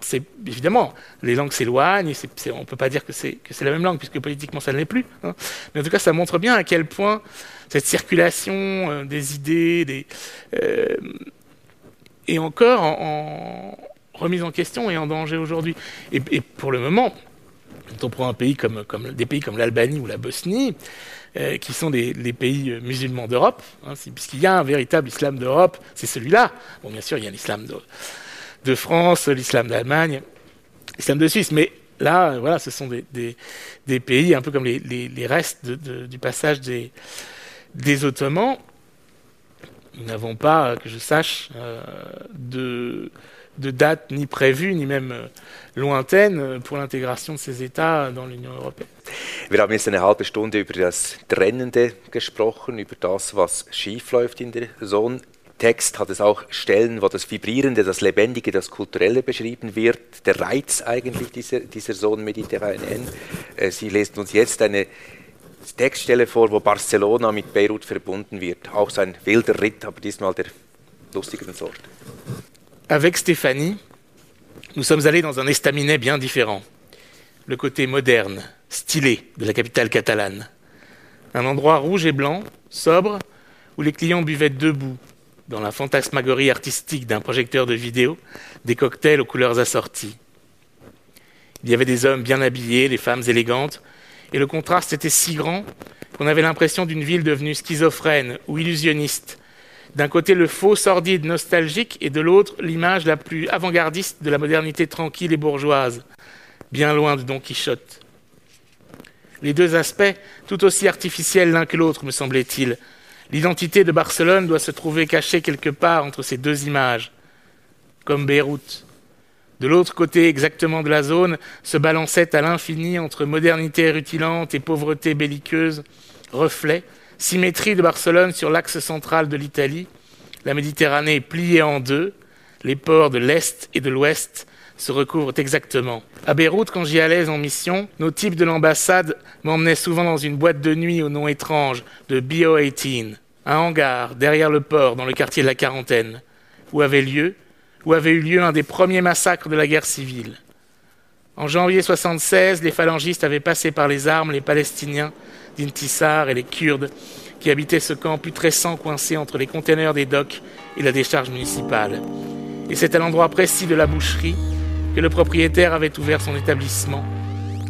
c'est évidemment, les langues s'éloignent, on ne peut pas dire que c'est la même langue, puisque politiquement ça ne l'est plus. Hein. Mais en tout cas, ça montre bien à quel point cette circulation euh, des idées euh, est encore en, remise en question et en danger aujourd'hui. Et, pour le moment, quand on prend un des pays comme l'Albanie ou la Bosnie, euh, qui sont des, les pays euh, musulmans d'Europe, hein, puisqu'il y a un véritable islam d'Europe, c'est celui-là. Bon, bien sûr, il y a l'islam de France, l'islam d'Allemagne, l'islam de Suisse. Mais là, voilà, ce sont des, pays un peu comme les, restes du passage des Ottomans. Nous n'avons pas, que je sache, de de date ni prévue, ni même euh, lointaine euh, pour l'intégration de ces États dans l'Union européenne. Wir haben jetzt eine halbe Stunde über das Trennende gesprochen, über das, was schiefläuft in der Zone. Text hat es auch Stellen, wo das Vibrierende, das Lebendige, das Kulturelle beschrieben wird, der Reiz eigentlich dieser, dieser Zone Mediterranean. Äh, Sie lesen uns jetzt eine Textstelle vor, wo Barcelona mit Beirut verbunden wird. Auch so ein wilder Ritt, aber diesmal der lustigeren Sorte. Avec Stéphanie, nous sommes allés dans un estaminet bien différent. Le côté moderne, stylé de la capitale catalane. Un endroit rouge et blanc, sobre, où les clients buvaient debout, dans la fantasmagorie artistique d'un projecteur de vidéo, des cocktails aux couleurs assorties. Il y avait des hommes bien habillés, des femmes élégantes, et le contraste était si grand qu'on avait l'impression d'une ville devenue schizophrène ou illusionniste, d'un côté le faux sordide nostalgique et de l'autre l'image la plus avant-gardiste de la modernité tranquille et bourgeoise, bien loin de Don Quichotte. Les deux aspects, tout aussi artificiels l'un que l'autre, me semblait-il. L'identité de Barcelone doit se trouver cachée quelque part entre ces deux images, comme Beyrouth. De l'autre côté exactement de la zone se balançait à l'infini entre modernité rutilante et pauvreté belliqueuse, reflet, Symétrie de Barcelone sur l'axe central de l'Italie, la Méditerranée pliée en deux, les ports de l'Est et de l'Ouest se recouvrent exactement. À Beyrouth, quand j'y allais en mission, nos types de l'ambassade m'emmenaient souvent dans une boîte de nuit au nom étrange de BO-18, un hangar derrière le port dans le quartier de la Quarantaine, où avait lieu, où avait eu lieu un des premiers massacres de la guerre civile. En janvier 76, les phalangistes avaient passé par les armes les Palestiniens d'Intissar et les Kurdes qui habitaient ce camp putrescent coincé entre les containers des docks et la décharge municipale. Et c'est à l'endroit précis de la boucherie que le propriétaire avait ouvert son établissement,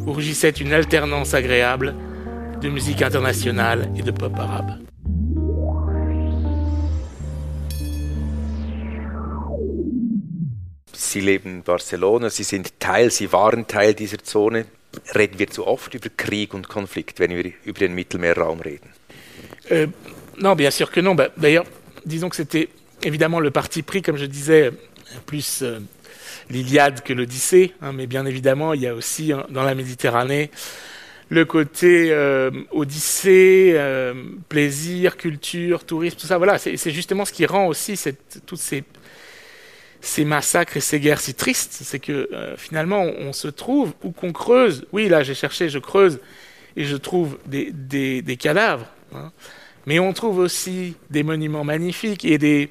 où rugissait une alternance agréable de musique internationale et de pop arabe. Sie leben in Barcelona, Sie sind Teil, Sie waren Teil dieser Zone. Reden wir zu oft über Krieg und Konflikt, wenn wir über den Mittelmeerraum reden? Euh, Non, bien sûr que non. Bah, D'ailleurs, disons que c'était évidemment le parti pris, comme je disais, plus euh, l'Iliade que l'Odyssée, hein, mais bien évidemment, il y a aussi hein, dans la Méditerranée le côté euh, Odyssée, plaisir, culture, tourisme, tout ça. Voilà, c'est justement ce qui rend aussi toutes ces ces massacres et ces guerres si tristes, c'est que euh, finalement on, se trouve ou qu'on creuse. Oui, là j'ai cherché, je creuse et je trouve des, cadavres, hein. mais on trouve aussi des monuments magnifiques et des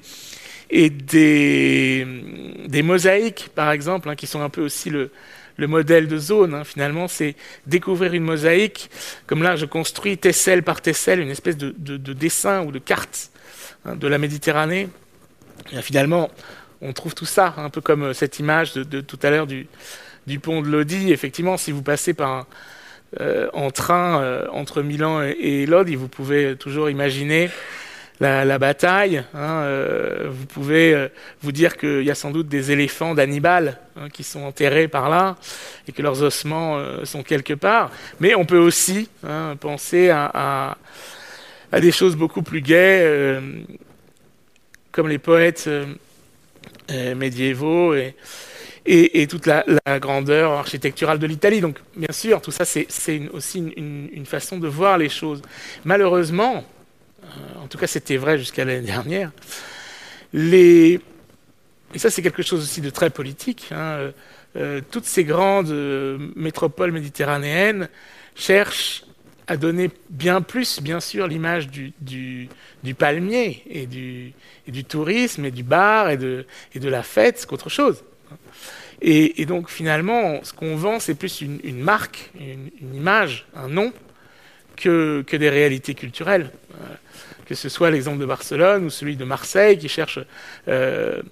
mosaïques, par exemple, hein, qui sont un peu aussi le, le modèle de zone. Hein. Finalement, c'est découvrir une mosaïque, comme là je construis tesselle par tesselle une espèce de, de, de dessin ou de carte de la Méditerranée. Finalement, on trouve tout ça, un peu comme euh, cette image de, tout à l'heure du, pont de Lodi. Effectivement, si vous passez par euh, en train euh, entre Milan et, Lodi, vous pouvez toujours imaginer la, bataille. Hein, vous pouvez vous dire qu'il y a sans doute des éléphants d'Hannibal hein, qui sont enterrés par là et que leurs ossements sont quelque part. Mais on peut aussi hein, penser à, des choses beaucoup plus gaies, comme les poètes médiévaux et, et, toute la, grandeur architecturale de l'Italie. Donc, bien sûr, tout ça, c'est aussi une, façon de voir les choses. Malheureusement, euh, en tout cas, c'était vrai jusqu'à l'année dernière, les... et ça, c'est quelque chose aussi de très politique, hein, euh, toutes ces grandes métropoles méditerranéennes cherchent à donner bien plus, bien sûr, l'image du, du, palmier et du, du, tourisme et du bar et de, et de la fête qu'autre chose. Et, donc finalement, ce qu'on vend, c'est plus une, marque, une, image, un nom, que, que des réalités culturelles. Euh, que ce soit l'exemple de Barcelone ou celui de Marseille, qui cherche, euh,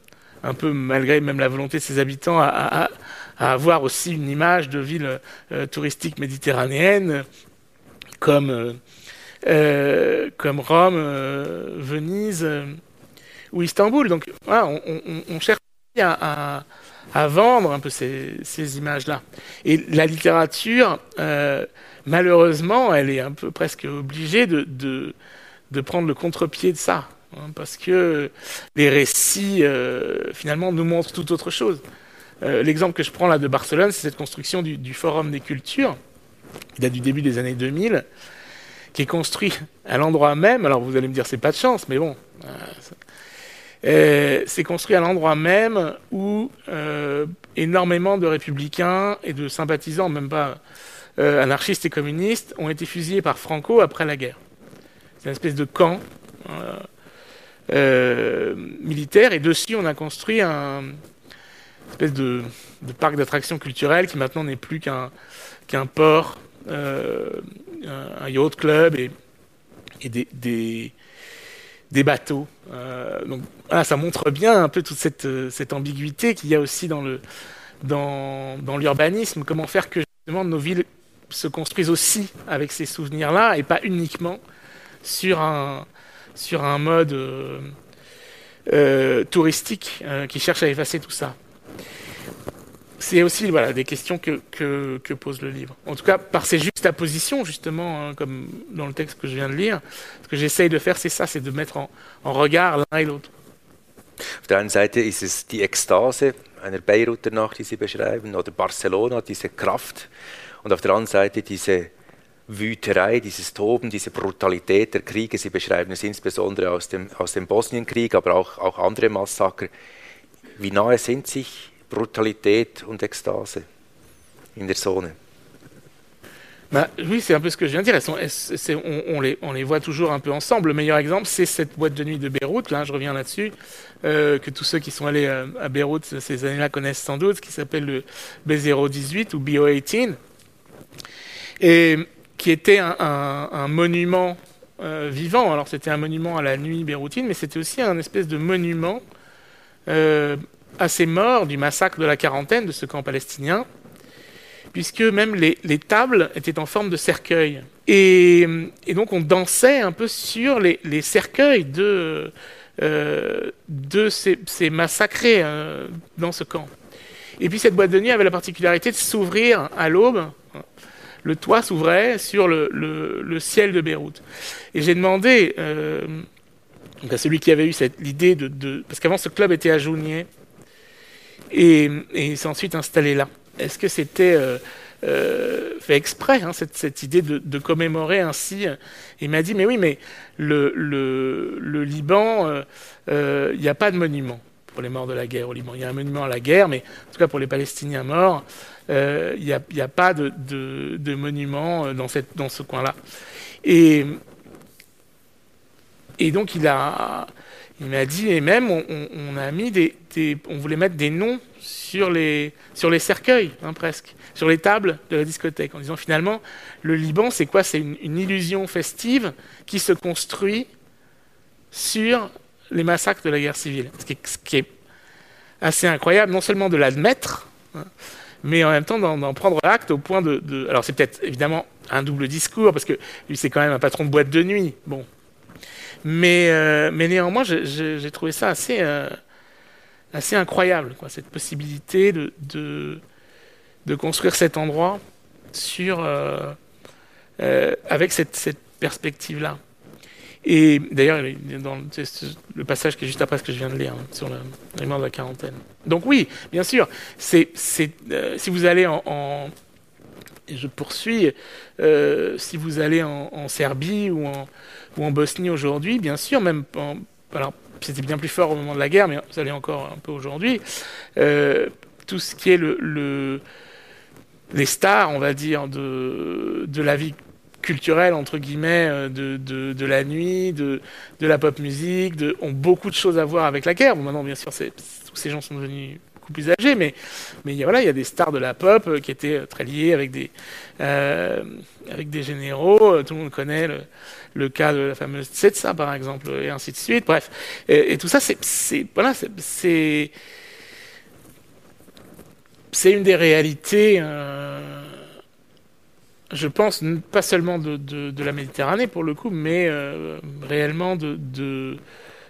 un peu malgré même la volonté de ses habitants, à, avoir aussi une image de ville euh, touristique méditerranéenne comme, euh, euh, comme Rome, euh, Venise ou Istanbul. Donc voilà, on, cherche à, à, vendre un peu ces, images-là. Et la littérature, malheureusement, elle est un peu presque obligée de, de, de prendre le contre-pied de ça. Hein, parce que les récits, finalement, nous montrent tout autre chose. L'exemple que je prends là de Barcelone, c'est cette construction du, Forum des cultures, qui date du début des années 2000, qui est construit à l'endroit même. Alors vous allez me dire, c'est pas de chance, mais bon. Euh, c'est construit à l'endroit même où euh, énormément de républicains et de sympathisants, même pas euh, anarchistes et communistes, ont été fusillés par Franco après la guerre. C'est une espèce de camp militaire, et dessus on a construit un espèce de, de parc d'attractions culturelles qui maintenant n'est plus qu'un qu'un port euh, un yacht club et, des, des, bateaux. Euh, donc ça montre bien un peu toute cette, cette ambiguïté qu'il y a aussi dans l'urbanisme. Comment faire que justement nos villes se construisent aussi avec ces souvenirs-là et pas uniquement sur un un mode euh, euh, touristique euh, qui cherche à effacer tout ça c'est aussi voilà, des questions que, que, que, pose le livre. En tout cas, par ces juxtapositions, justement, hein, comme dans le texte que je viens de lire, ce que j'essaye de faire, c'est ça, c'est de mettre en, en regard l'un et l'autre. Auf der einen Seite ist es die Ekstase einer Beiruter Nacht, die Sie beschreiben, oder Barcelona, diese Kraft, und auf der anderen Seite diese Wüterei, dieses Toben, diese Brutalität der Kriege. Sie beschreiben es insbesondere aus dem, aus dem Bosnienkrieg, aber auch, auch andere Massaker. Wie nahe sind sich brutalité und extase in der Zone. Bah, oui, c'est un peu ce que je viens de dire. On, les, voit toujours un peu ensemble. Le meilleur exemple, c'est cette boîte de nuit de Beyrouth. Là, je reviens là-dessus, euh, que tous ceux qui sont allés à, à Beyrouth ces années-là connaissent sans doute, qui s'appelle le B018 ou BO18, et qui était un, monument euh, vivant. Alors, c'était un monument à la nuit béroutine, mais c'était aussi un espèce de monument euh, à ces morts du massacre de la quarantaine de ce camp palestinien, puisque même les, les tables étaient en forme de cercueil. Et, donc on dansait un peu sur les, cercueils de, euh, ces, massacrés euh, dans ce camp. Et puis cette boîte de nuit avait la particularité de s'ouvrir à l'aube. Le toit s'ouvrait sur le, ciel de Beyrouth. Et j'ai demandé euh, à celui qui avait eu l'idée de, de, Parce qu'avant ce club était à Jounier, et, et il s'est ensuite installé là. Est-ce que c'était euh, euh, fait exprès, hein, cette, idée de, commémorer ainsi Il m'a dit, mais oui, mais le, Liban, il euh, n'y euh, a pas de monument pour les morts de la guerre au Liban. Il y a un monument à la guerre, mais en tout cas pour les Palestiniens morts, il euh, n'y a, pas de, monument dans, ce coin-là. Et donc il a il m'a dit, et même on, a mis des, voulait mettre des noms sur les, sur les cercueils, hein, presque, sur les tables de la discothèque, en disant finalement, le Liban, c'est quoi? C'est une, illusion festive qui se construit sur les massacres de la guerre civile. Ce qui est, ce qui est assez incroyable, non seulement de l'admettre, hein, mais en même temps d'en prendre acte au point de... de alors c'est peut-être évidemment un double discours, parce que lui c'est quand même un patron de boîte de nuit, bon, mais, euh, mais néanmoins, j'ai trouvé ça assez, euh, incroyable, cette possibilité de, construire cet endroit euh, avec cette, perspective-là. Et d'ailleurs, dans le passage qui est juste après ce que je viens de lire, hein, sur les morts de la quarantaine. Donc oui, bien sûr, si vous allez en et je poursuis, euh, si vous allez en, Serbie ou en, Bosnie aujourd'hui, bien sûr, même en, alors c'était bien plus fort au moment de la guerre, mais ça l'est encore un peu aujourd'hui. Euh, tout ce qui est le, le, les stars, on va dire, de, la vie culturelle entre guillemets euh, de, la nuit, de, la pop musique, ont beaucoup de choses à voir avec la guerre. Bon, maintenant, bien sûr, tous ces gens sont devenus plus âgés, mais mais voilà, il y a des stars de la pop euh, qui étaient très liées avec des euh, avec des généraux. Tout le monde connaît le, cas de la fameuse Tsetsa, par exemple, et ainsi de suite. Bref, et, tout ça, c'est voilà, c'est c'est une des réalités. Euh, je pense pas seulement de, de, la Méditerranée pour le coup, mais euh, réellement de, de,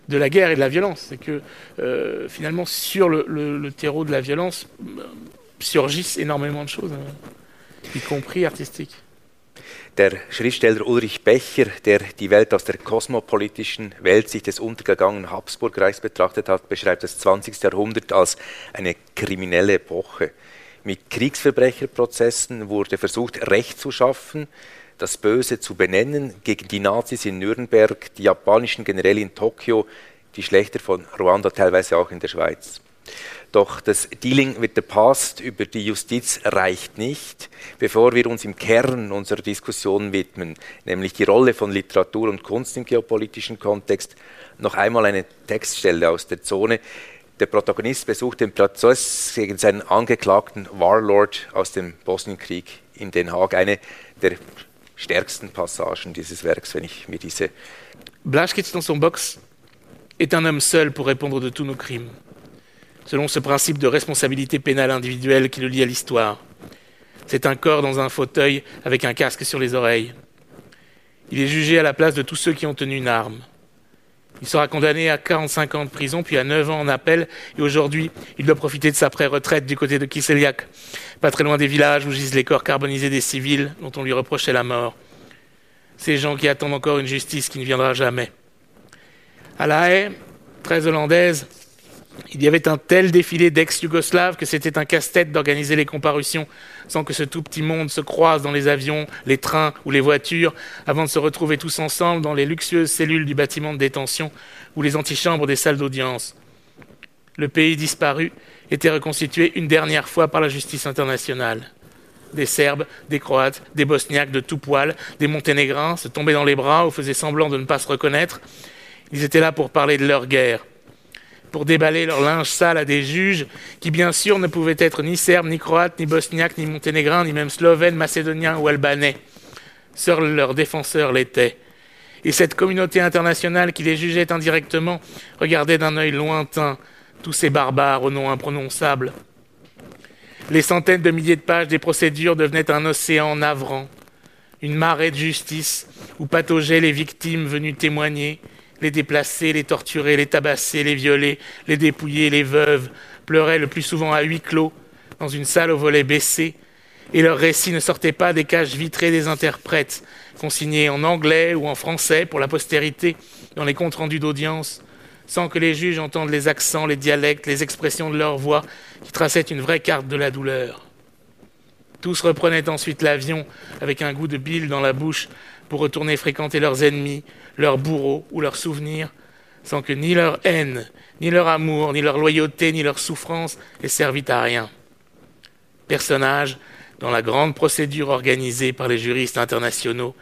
de la guerre et de la violence. C'est que euh, finalement, sur le, terreau de la violence, euh, surgissent énormément de choses, y compris artistiques. Der Schriftsteller Ulrich Becher, der die Welt aus der kosmopolitischen Weltsicht des untergegangenen Habsburgreichs betrachtet hat, beschreibt das 20. Jahrhundert als eine kriminelle Epoche. Mit Kriegsverbrecherprozessen wurde versucht, Recht zu schaffen, das Böse zu benennen, gegen die Nazis in Nürnberg, die japanischen Generäle in Tokio, die Schlechter von Ruanda, teilweise auch in der Schweiz. Doch das Dealing with the Past über die Justiz reicht nicht, bevor wir uns im Kern unserer Diskussion widmen, nämlich die Rolle von Literatur und Kunst im geopolitischen Kontext, noch einmal eine Textstelle aus der Zone. Der Protagonist besucht den Prozess gegen seinen angeklagten Warlord aus dem Bosnienkrieg in Den Haag, eine der stärksten Passagen dieses wenn ich mir diese. Dans son box est un homme seul pour répondre de tous nos crimes, selon ce principe de responsabilité pénale individuelle qui le lie à l'histoire. C'est un corps dans un fauteuil avec un casque sur les oreilles. Il est jugé à la place de tous ceux qui ont tenu une arme. Il sera condamné à 45 ans de prison, puis à 9 ans en appel, et aujourd'hui, il doit profiter de sa pré-retraite du côté de Kiseliak, pas très loin des villages où gisent les corps carbonisés des civils dont on lui reprochait la mort. Ces gens qui attendent encore une justice qui ne viendra jamais. À La Haye, très hollandaise, il y avait un tel défilé d'ex-yougoslaves que c'était un casse-tête d'organiser les comparutions sans que ce tout petit monde se croise dans les avions, les trains ou les voitures avant de se retrouver tous ensemble dans les luxueuses cellules du bâtiment de détention ou les antichambres des salles d'audience. Le pays disparu était reconstitué une dernière fois par la justice internationale. Des Serbes, des Croates, des Bosniaques de tout poil, des Monténégrins se tombaient dans les bras ou faisaient semblant de ne pas se reconnaître. Ils étaient là pour parler de leur guerre pour déballer leur linge sale à des juges qui, bien sûr, ne pouvaient être ni serbes, ni croates, ni bosniaques, ni monténégrins, ni même slovènes, macédoniens ou albanais. Seuls leurs défenseurs l'étaient. Et cette communauté internationale qui les jugeait indirectement regardait d'un œil lointain tous ces barbares aux noms imprononçables. Les centaines de milliers de pages des procédures devenaient un océan navrant, une marée de justice où pataugeaient les victimes venues témoigner, les déplacer, les torturer, les tabasser, les violer, les dépouiller, les veuves, pleuraient le plus souvent à huis clos, dans une salle au volet baissé, et leurs récits ne sortaient pas des cages vitrées des interprètes, consignés en anglais ou en français pour la postérité dans les comptes rendus d'audience, sans que les juges entendent les accents, les dialectes, les expressions de leur voix, qui traçaient une vraie carte de la douleur. Tous reprenaient ensuite l'avion avec un goût de bile dans la bouche pour retourner fréquenter leurs ennemis, leurs bourreaux ou leurs souvenirs, sans que ni leur haine, ni leur amour, ni leur loyauté, ni leur souffrance aient servi à rien. Personnages dans la grande procédure organisée par les juristes internationaux,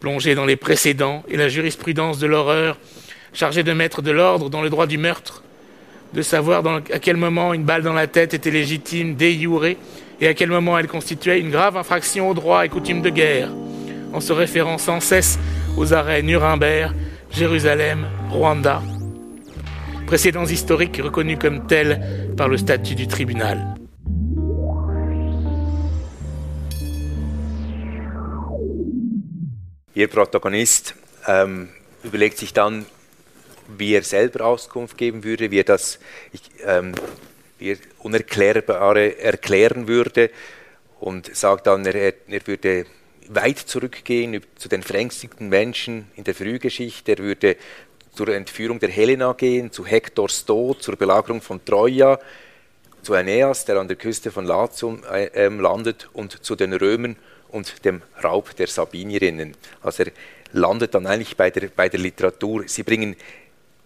plongés dans les précédents et la jurisprudence de l'horreur, chargés de mettre de l'ordre dans le droit du meurtre, de savoir à quel moment une balle dans la tête était légitime, déjurée, et à quel moment elle constituait une grave infraction aux droits et coutumes de guerre, en se référant sans cesse aux arrêts Nuremberg, Jérusalem, Rwanda, précédents historiques reconnus comme tels par le statut du tribunal. Ihr Protagonist ähm, überlegt sich dann, wie er selber Auskunft geben würde, wie er das ähm, wie er Unerklärbare erklären würde und sagt dann, er, er würde weit zurückgehen zu den verängstigten Menschen in der Frühgeschichte. Er würde zur Entführung der Helena gehen, zu Hektors Tod, zur Belagerung von Troja, zu Aeneas, der an der Küste von Latium äh, ähm, landet, und zu den Römern und dem Raub der Sabinierinnen. Also er landet dann eigentlich bei der, bei der Literatur. Sie bringen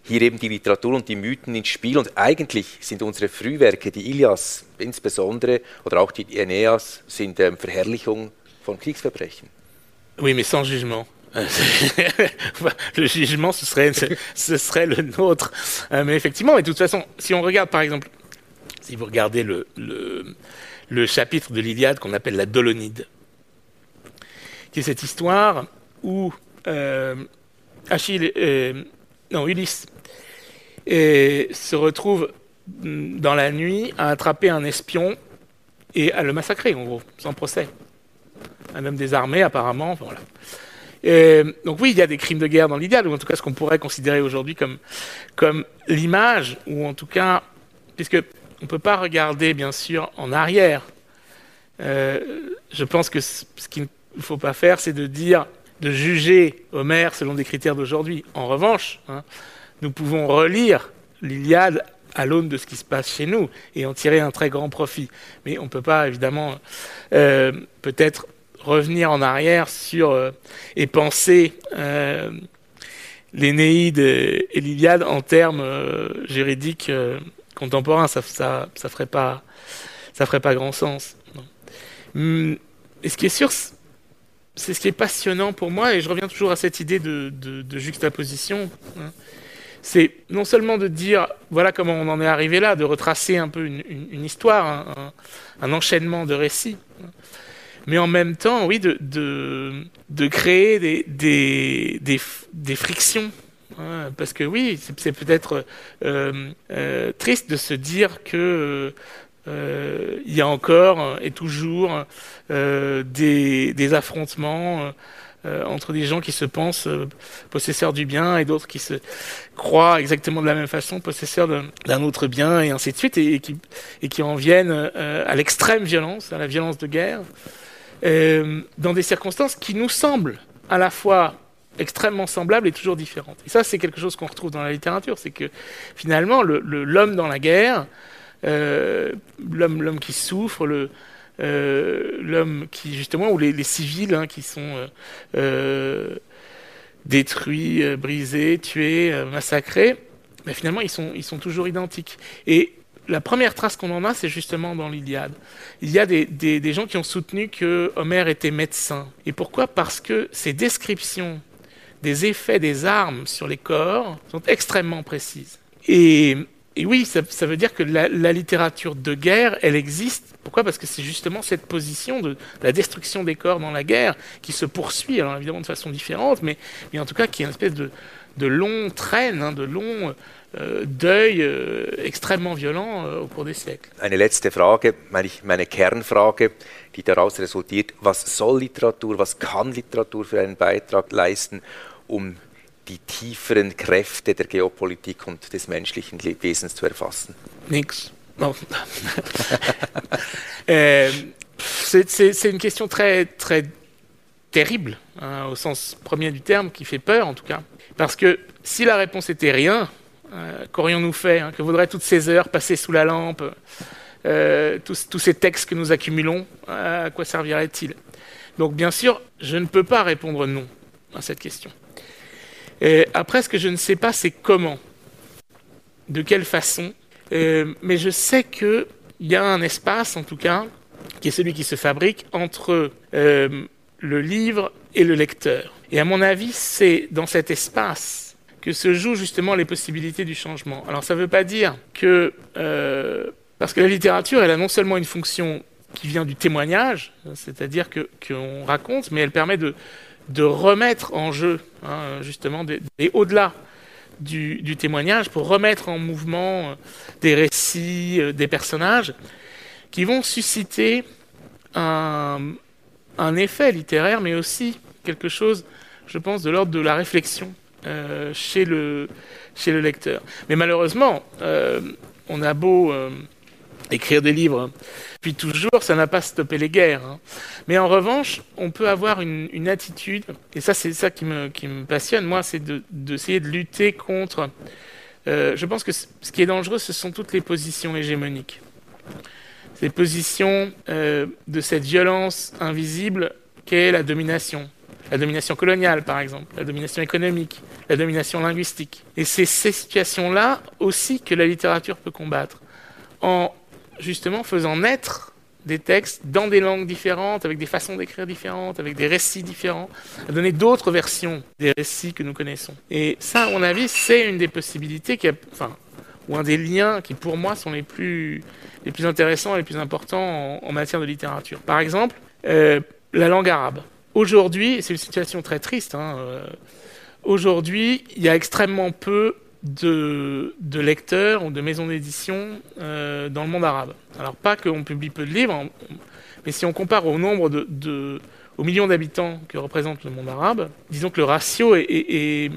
hier eben die Literatur und die Mythen ins Spiel und eigentlich sind unsere Frühwerke, die Ilias insbesondere oder auch die Aeneas, sind ähm, Verherrlichung von Kriegsverbrechen. Oui, mais sans jugement. le jugement, ce serait, ce serait le nôtre. Euh, mais effectivement, et de toute façon, si on regarde par exemple, si vous regardez le, le, chapitre de l'Iliade qu'on appelle la Dolonide, qui est cette histoire où euh, Achille, non, Ulysse, se retrouve dans la nuit à attraper un espion et à le massacrer, en gros, sans procès un homme désarmé apparemment. Voilà. donc oui, il y a des crimes de guerre dans l'idéal, ou en tout cas ce qu'on pourrait considérer aujourd'hui comme, comme l'image, ou en tout cas, puisque on ne peut pas regarder bien sûr en arrière. Euh, je pense que ce qu'il ne faut pas faire, c'est de dire, de juger Homère selon des critères d'aujourd'hui. En revanche, hein, nous pouvons relire l'Iliade à l'aune de ce qui se passe chez nous et en tirer un très grand profit. Mais on ne peut pas évidemment euh, peut-être revenir en arrière sur euh, et penser euh, l'Énéide et l'Iliade en termes euh, juridiques contemporains. Ça, ça, ça ferait pas, ça ferait pas grand sens. Hum, et ce qui est sûr, c'est ce qui est passionnant pour moi, et je reviens toujours à cette idée de, juxtaposition. Hein. c'est non seulement de dire voilà comment on en est arrivé là, de retracer un peu une, histoire, un, enchaînement de récits, hein mais en même temps, oui, de, de, créer des, des, des, frictions. Hein, parce que oui, c'est peut-être euh, euh, triste de se dire que euh, y a encore et toujours des, des, affrontements entre des gens qui se pensent possesseurs du bien et d'autres qui se croient exactement de la même façon possesseurs d'un autre bien et ainsi de suite et, qui, et qui en viennent à l'extrême violence, à la violence de guerre. Euh, dans des circonstances qui nous semblent à la fois extrêmement semblables et toujours différentes. Et ça, c'est quelque chose qu'on retrouve dans la littérature, c'est que finalement, l'homme dans la guerre, euh, l'homme qui souffre, euh, l'homme qui justement ou les, civils hein, qui sont détruits, brisés, tués, massacrés, mais finalement ils sont ils sont toujours identiques. Et la première trace qu'on en a, c'est justement dans l'Iliade. Il y a des, gens qui ont soutenu que Homère était médecin. Et pourquoi? Parce que ses descriptions des effets des armes sur les corps sont extrêmement précises. Et, oui, ça, veut dire que la, littérature de guerre, elle existe. Pourquoi? Parce que c'est justement cette position de, la destruction des corps dans la guerre qui se poursuit, alors évidemment de façon différente, mais, en tout cas qui est une espèce de, long traîne, hein, de long deuil äh, extrêmement violent äh, au cours des siècles. Eine letzte Frage, meine, meine Kernfrage, die daraus resultiert, was soll Literatur, was kann Literatur für einen Beitrag leisten, um die tieferen Kräfte der Geopolitik und des menschlichen Wesens zu erfassen Nix. Non. euh, c'est une question très, très terrible, hein, au sens premier du terme, qui fait peur en tout cas. Parce que si la réponse était rien, euh, qu'aurions-nous fait hein, Que vaudraient toutes ces heures passées sous la lampe euh, tous, ces textes que nous accumulons À quoi serviraient-ils Donc bien sûr, je ne peux pas répondre non à cette question. Après, ce que je ne sais pas, c'est comment, de quelle façon. Euh, mais je sais qu'il y a un espace, en tout cas, qui est celui qui se fabrique entre le livre et le lecteur. Et à mon avis, c'est dans cet espace que se jouent justement les possibilités du changement. Alors ça ne veut pas dire que... Euh, parce que la littérature, elle a non seulement une fonction qui vient du témoignage, c'est-à-dire qu'on raconte, mais elle permet de, de remettre en jeu, hein, justement, et au-delà du, du, témoignage, pour remettre en mouvement euh, des récits, euh, des personnages, qui vont susciter un, un effet littéraire, mais aussi quelque chose, je pense, de l'ordre de la réflexion euh, chez, le, chez le lecteur. Mais malheureusement, euh, on a beau euh, écrire des livres, puis toujours, ça n'a pas stoppé les guerres. Hein. Mais en revanche, on peut avoir une, attitude, et ça c'est ça qui me, passionne, moi, c'est d'essayer de, de, lutter contre... je pense que ce qui est dangereux, ce sont toutes les positions hégémoniques ces positions de cette violence invisible qu'est la domination. La domination coloniale, par exemple, la domination économique, la domination linguistique. Et c'est ces situations-là aussi que la littérature peut combattre, en justement faisant naître des textes dans des langues différentes, avec des façons d'écrire différentes, avec des récits différents, à donner d'autres versions des récits que nous connaissons. Et ça, à mon avis, c'est une des possibilités qui enfin, ou un des liens qui, pour moi, sont les plus, les plus intéressants et les plus importants en, matière de littérature. Par exemple, euh, la langue arabe. Aujourd'hui, c'est une situation très triste, hein, euh, aujourd'hui, il y a extrêmement peu de, lecteurs ou de maisons d'édition euh, dans le monde arabe. Alors pas qu'on publie peu de livres, Mais si on compare au nombre de, millions d'habitants que représente le monde arabe, disons que le ratio est,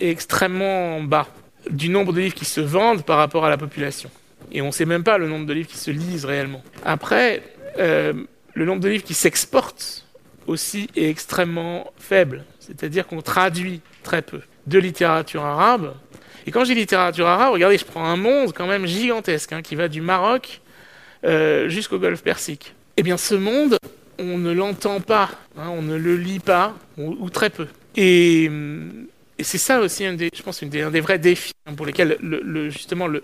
extrêmement bas du nombre de livres qui se vendent par rapport à la population. Et on ne sait même pas le nombre de livres qui se lisent réellement. Après, euh, le nombre de livres qui s'exportent aussi est extrêmement faible. C'est-à-dire qu'on traduit très peu de littérature arabe. Et quand dis littérature arabe, regardez, je prends un monde quand même gigantesque hein, qui va du Maroc euh, jusqu'au Golfe Persique. Eh bien, ce monde, on ne l'entend pas, hein, on ne le lit pas, ou, très peu. Et, et c'est ça aussi, un des, je pense, un des vrais défis hein, pour lesquels, le, le, justement, euh,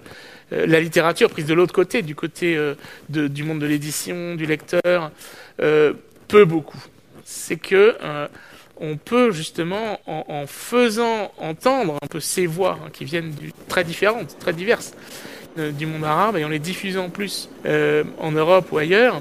la littérature prise de l'autre côté, du côté euh, du monde de l'édition, du lecteur, peut beaucoup. C'est que euh, on peut justement, en, faisant entendre un peu ces voix hein, qui viennent du, très différentes, très diverses, du monde arabe et en les diffusant plus euh, en Europe ou ailleurs,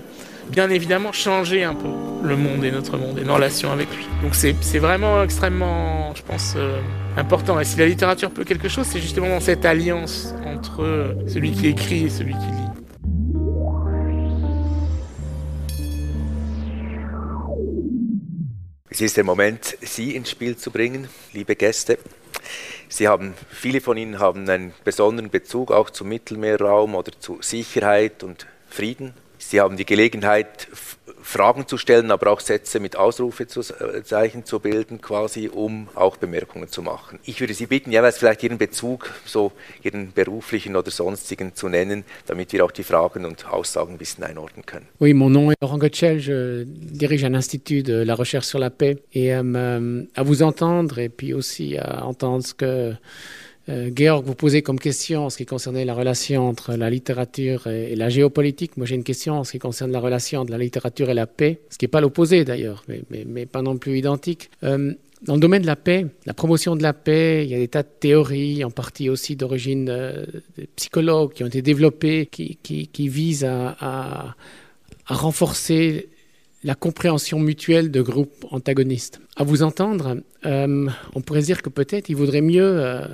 bien évidemment changer un peu le monde et notre monde et nos relations avec lui. Donc c'est vraiment extrêmement, je pense, euh, important. Et si la littérature peut quelque chose, c'est justement dans cette alliance entre celui qui écrit et celui qui lit. Es ist der Moment, Sie ins Spiel zu bringen, liebe Gäste. Sie haben, viele von Ihnen haben einen besonderen Bezug auch zum Mittelmeerraum oder zu Sicherheit und Frieden. Sie haben die Gelegenheit, Fragen zu stellen, aber auch Sätze mit Ausrufezeichen zu bilden, quasi, um auch Bemerkungen zu machen. Ich würde Sie bitten, jeweils vielleicht Ihren Bezug, so Ihren beruflichen oder sonstigen zu nennen, damit wir auch die Fragen und Aussagen ein bisschen einordnen können. Oui, mon nom est Laurent Gottschel, je dirige un institut de la recherche sur la paix et euh, à vous entendre et puis aussi à entendre ce que euh, Georg vous posait comme question en ce qui concernait la relation entre la littérature et, la géopolitique. Moi, j'ai une question en ce qui concerne la relation entre la littérature et la paix, ce qui n'est pas l'opposé d'ailleurs, mais, pas non plus identique. Euh, dans le domaine de la paix, la promotion de la paix, il y a des tas de théories, en partie aussi d'origine euh, psychologue, qui ont été développées, qui, visent à renforcer la compréhension mutuelle de groupes antagonistes. À vous entendre, euh, on pourrait dire que peut-être il vaudrait mieux euh,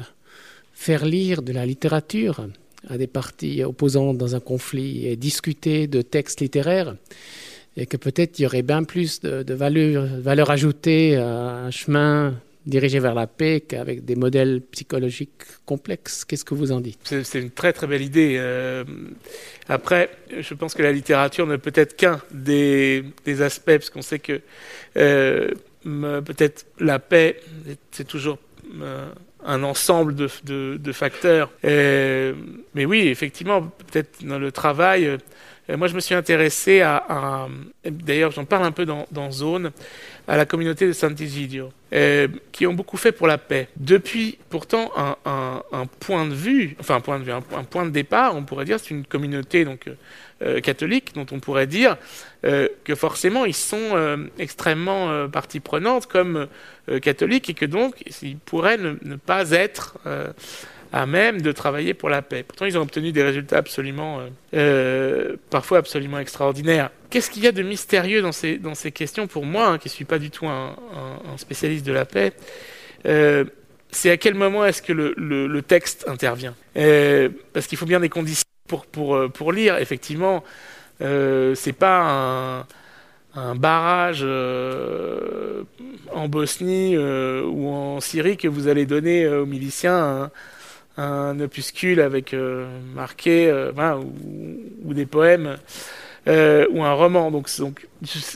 faire lire de la littérature à des parties opposantes dans un conflit et discuter de textes littéraires, et que peut-être il y aurait bien plus de, de valeur, ajoutée à un chemin dirigé vers la paix qu'avec des modèles psychologiques complexes. Qu'est-ce que vous en dites? C'est une très très belle idée. Euh, après, je pense que la littérature ne peut être qu'un des, des, aspects, parce qu'on sait que euh, peut-être la paix, c'est toujours... Euh, un ensemble de, de, facteurs. Euh, mais oui, effectivement, peut-être dans le travail, euh, moi je me suis intéressé à, d'ailleurs j'en parle un peu dans, dans Zone, à la communauté de Sant'Egidio, euh, qui ont beaucoup fait pour la paix. Depuis pourtant un, un, point de vue, enfin un point de vue, un, point de départ, on pourrait dire, c'est une communauté donc euh, catholique dont on pourrait dire euh, que forcément ils sont euh, extrêmement partie prenante comme catholiques et que donc ils pourraient ne, pas être à même de travailler pour la paix. Pourtant, ils ont obtenu des résultats absolument, parfois absolument extraordinaires. Qu'est-ce qu'il y a de mystérieux dans ces, dans ces questions pour moi, hein, qui ne suis pas du tout un, spécialiste de la paix C'est à quel moment est-ce que le, texte intervient? Parce qu'il faut bien des conditions pour, pour, pour lire. Effectivement, euh, c'est pas un un barrage euh, en Bosnie euh, ou en Syrie que vous allez donner euh, aux miliciens un, un opuscule avec euh, marqué ou, ou, des poèmes ou un roman. Donc,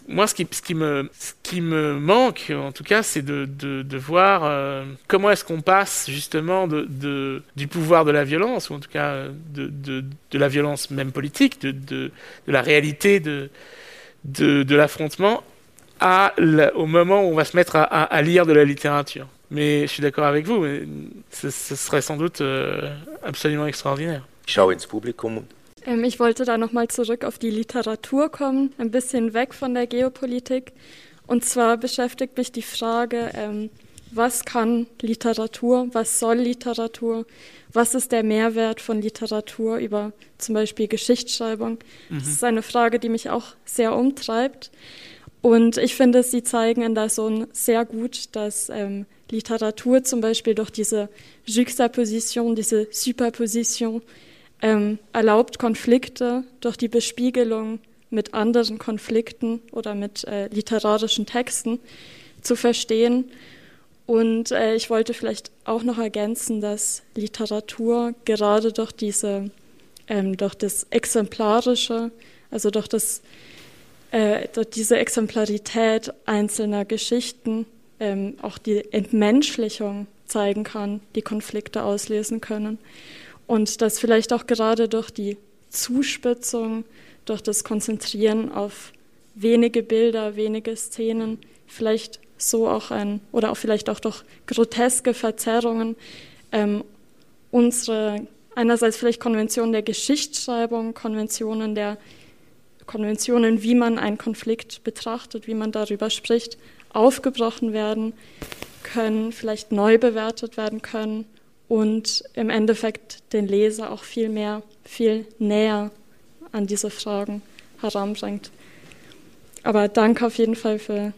moi, ce qui, me, manque, en tout cas, c'est de, voir comment est-ce qu'on passe justement du pouvoir de la violence, ou en tout cas de, de, la violence même politique, de, la réalité de l'affrontement au moment où on va se mettre à, lire de la littérature. Mais je suis d'accord avec vous, ce, ce, serait sans doute euh, absolument extraordinaire. Schau ins Publikum. Ähm, ich wollte da nochmal zurück auf die Literatur kommen, ein bisschen weg von der Geopolitik. Und zwar beschäftigt mich die Frage, ähm, was kann Literatur, was soll Literatur, was ist der Mehrwert von Literatur über zum Beispiel Geschichtsschreibung. Mhm. Das ist eine Frage, die mich auch sehr umtreibt. Und ich finde, Sie zeigen in der Sohn sehr gut, dass ähm, Literatur zum Beispiel durch diese Juxtaposition, diese Superposition ähm, erlaubt, Konflikte durch die Bespiegelung mit anderen Konflikten oder mit äh, literarischen Texten zu verstehen. Und äh, ich wollte vielleicht auch noch ergänzen, dass Literatur gerade durch diese, ähm, durch das Exemplarische, also durch, das, äh, durch diese Exemplarität einzelner Geschichten ähm, auch die Entmenschlichung zeigen kann, die Konflikte auslösen können. Und dass vielleicht auch gerade durch die Zuspitzung, durch das Konzentrieren auf wenige Bilder, wenige Szenen, vielleicht so auch ein, oder auch vielleicht auch durch groteske Verzerrungen, ähm, unsere einerseits vielleicht Konventionen der Geschichtsschreibung, Konventionen der Konventionen, wie man einen Konflikt betrachtet, wie man darüber spricht, aufgebrochen werden können, vielleicht neu bewertet werden können und im Endeffekt den Leser auch viel mehr, viel näher an diese Fragen heranbringt. Aber danke auf jeden Fall für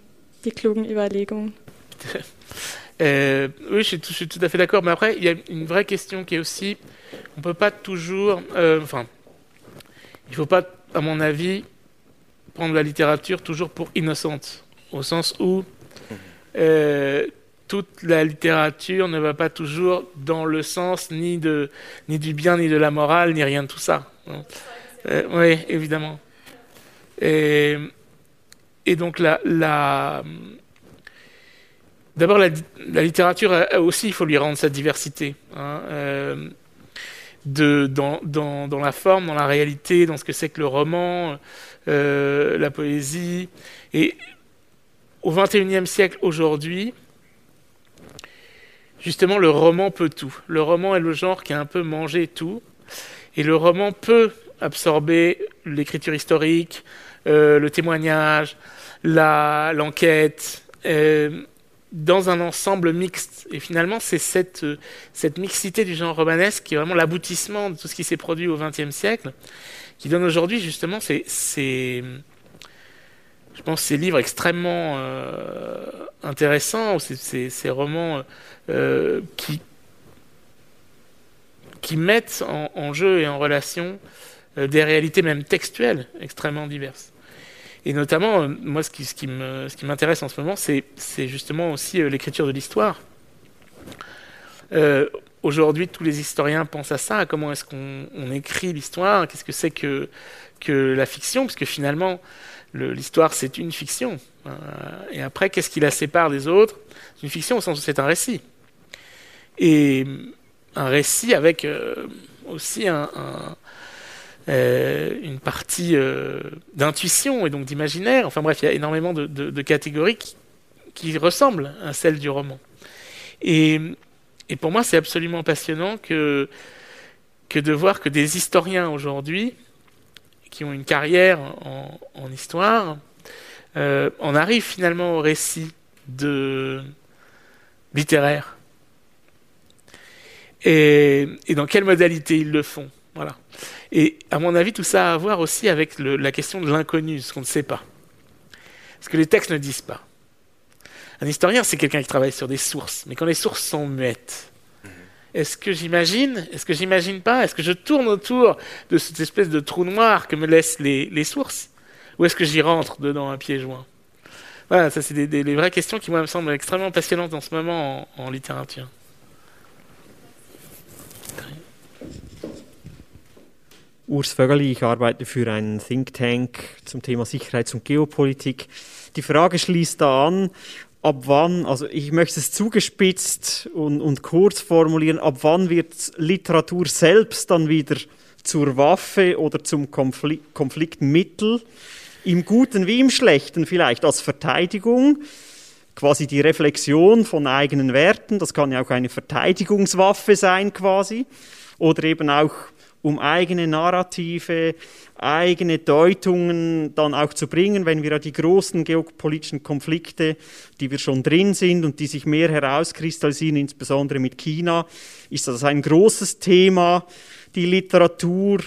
die klugen Überlegungen. Euh, oui, je suis, tout, je suis, tout, à fait d'accord. Mais après, il y a une vraie question qui est aussi, on ne peut pas toujours, euh, enfin, il faut pas, à mon avis, prendre la littérature toujours pour innocente, au sens où euh, toute la littérature ne va pas toujours dans le sens ni, de, ni du bien, ni de la morale, ni rien de tout ça. Euh, oui, évidemment. Et, donc la, d'abord la, littérature aussi, il faut lui rendre sa diversité. Hein, euh, dans, la forme, dans la réalité, dans ce que c'est que le roman, euh, la poésie. Et au XXIe siècle, aujourd'hui, justement, le roman peut tout. Le roman est le genre qui a un peu mangé tout. Et le roman peut absorber l'écriture historique, euh, le témoignage, l'enquête, euh, dans un ensemble mixte. Et finalement, c'est cette, cette mixité du genre romanesque qui est vraiment l'aboutissement de tout ce qui s'est produit au XXe siècle, qui donne aujourd'hui justement ces, ces, je pense, ces livres extrêmement euh, intéressants, ces, ces romans euh, qui, qui mettent en, jeu et en relation euh, des réalités même textuelles extrêmement diverses. Et notamment, euh, moi, ce qui, ce qui m'intéresse en ce moment, c'est justement aussi l'écriture de l'histoire. Aujourd'hui, tous les historiens pensent à ça, à comment est-ce qu'on écrit l'histoire, qu'est-ce que c'est que, que la fiction, parce que finalement, l'histoire, c'est une fiction. Euh, et après, qu'est-ce qui la sépare des autres? C'est une fiction au sens où c'est un récit. Et un récit avec euh, aussi euh, une partie euh, d'intuition et donc d'imaginaire. Enfin bref, il y a énormément de, catégories qui, ressemblent à celles du roman. Et, pour moi, c'est absolument passionnant que, de voir que des historiens aujourd'hui, qui ont une carrière en, histoire, euh, en arrivent finalement au récit littéraire. Et, et dans quelle modalité ils le font. Voilà. Et à mon avis, tout ça a à voir aussi avec le, la question de l'inconnu, ce qu'on ne sait pas. Ce que les textes ne disent pas. Un historien, c'est quelqu'un qui travaille sur des sources, mais quand les sources sont muettes, est-ce que j'imagine Est-ce que j'imagine pas Est-ce que je tourne autour de cette espèce de trou noir que me laissent les, les sources Ou est-ce que j'y rentre dedans à pieds joints Voilà, ça c'est des, des, des, vraies questions qui moi me semblent extrêmement passionnantes en ce moment en, en littérature. Urs Vögeli, ich arbeite für einen Think Tank zum Thema Sicherheits- und Geopolitik. Die Frage schließt da an, ab wann, also ich möchte es zugespitzt und, und kurz formulieren, ab wann wird Literatur selbst dann wieder zur Waffe oder zum Konflikt, Konfliktmittel, im Guten wie im Schlechten vielleicht als Verteidigung, quasi die Reflexion von eigenen Werten, das kann ja auch eine Verteidigungswaffe sein quasi, oder eben auch um eigene Narrative, eigene Deutungen dann auch zu bringen, wenn wir die großen geopolitischen Konflikte, die wir schon drin sind und die sich mehr herauskristallisieren, insbesondere mit China, ist das ein großes Thema, die Literatur,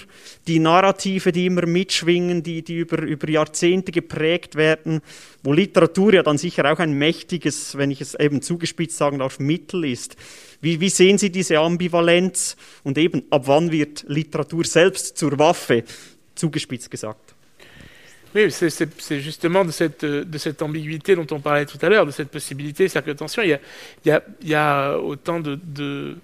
die Narrative, die immer mitschwingen, die, die über, über Jahrzehnte geprägt werden, wo Literatur ja dann sicher auch ein mächtiges, wenn ich es eben zugespitzt sagen darf, Mittel ist. Wie, wie sehen Sie diese Ambivalenz und eben ab wann wird Literatur selbst zur Waffe, zugespitzt gesagt? Oui, c'est justement de cette, de ambiguïté dont on parlait tout à l'heure, de cette possibilité. C'est-à-dire attention, il y a, autant de,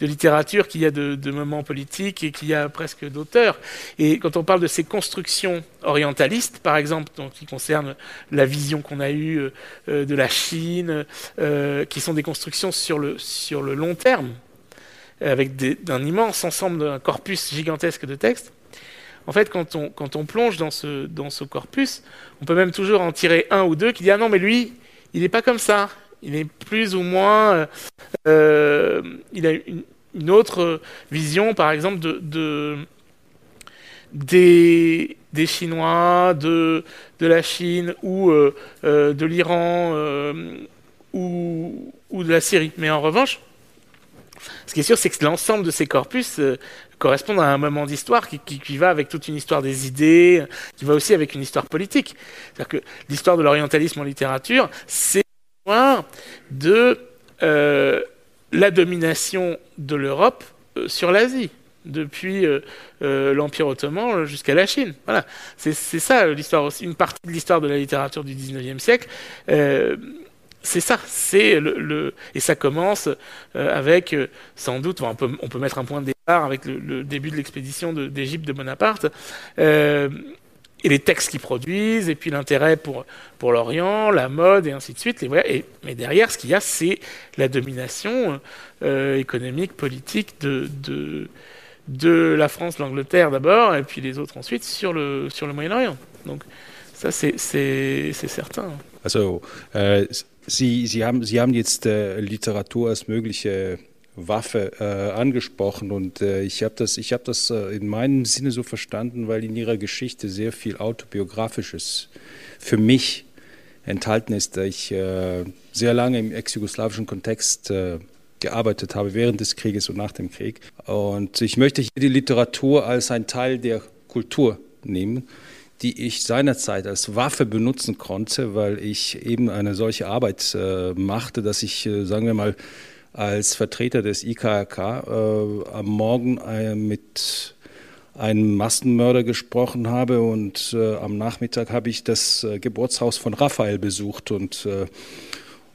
littérature qu'il y a de, moments politiques et qu'il y a presque d'auteurs. Et quand on parle de ces constructions orientalistes, par exemple, qui concernent la vision qu'on a eue euh, de la Chine, euh, qui sont des constructions sur le, long terme, avec un immense ensemble, d'un corpus gigantesque de textes, en fait, quand on, plonge dans ce, corpus, on peut même toujours en tirer un ou deux qui disent Ah non, mais lui, il n'est pas comme ça. Il est plus ou moins. Euh, euh il a une, autre vision, par exemple, de, de des, Chinois, de, la Chine ou euh, de l'Iran ou de la Syrie. Mais en revanche, ce qui est sûr, c'est que l'ensemble de ces corpus correspondent à un moment d'histoire qui, qui, va avec toute une histoire des idées, qui va aussi avec une histoire politique. C'est-à-dire que l'histoire de l'orientalisme en littérature, c'est l'histoire de euh, la domination de l'Europe euh, sur l'Asie depuis euh, l'Empire ottoman jusqu'à la Chine. Voilà, c'est ça l'histoire aussi, une partie de l'histoire de la littérature du 19e siècle. C'est ça, c'est le, et ça commence euh, avec euh, sans doute, on peut, on peut mettre un point de départ avec le, début de l'expédition d'Égypte de, Bonaparte euh, et les textes qu'ils produisent et puis l'intérêt pour pour l'Orient, la mode et ainsi de suite. Les, et, mais derrière, ce qu'il y a, c'est la domination économique, politique de, de de la France, l'Angleterre d'abord, et puis les autres ensuite sur le sur le Moyen-Orient. Donc ça, c'est certain. Äh, Sie, Sie, haben, Sie haben jetzt äh, Literatur als mögliche Waffe äh, angesprochen und äh, ich habe das, ich hab das äh, in meinem Sinne so verstanden, weil in Ihrer Geschichte sehr viel Autobiografisches für mich enthalten ist, da ich äh, sehr lange im ex-jugoslawischen Kontext äh, gearbeitet habe, während des Krieges und nach dem Krieg. Und ich möchte hier die Literatur als ein Teil der Kultur nehmen die ich seinerzeit als Waffe benutzen konnte, weil ich eben eine solche Arbeit äh, machte, dass ich, äh, sagen wir mal, als Vertreter des IKRK äh, am Morgen äh, mit einem Massenmörder gesprochen habe und äh, am Nachmittag habe ich das äh, Geburtshaus von Raphael besucht und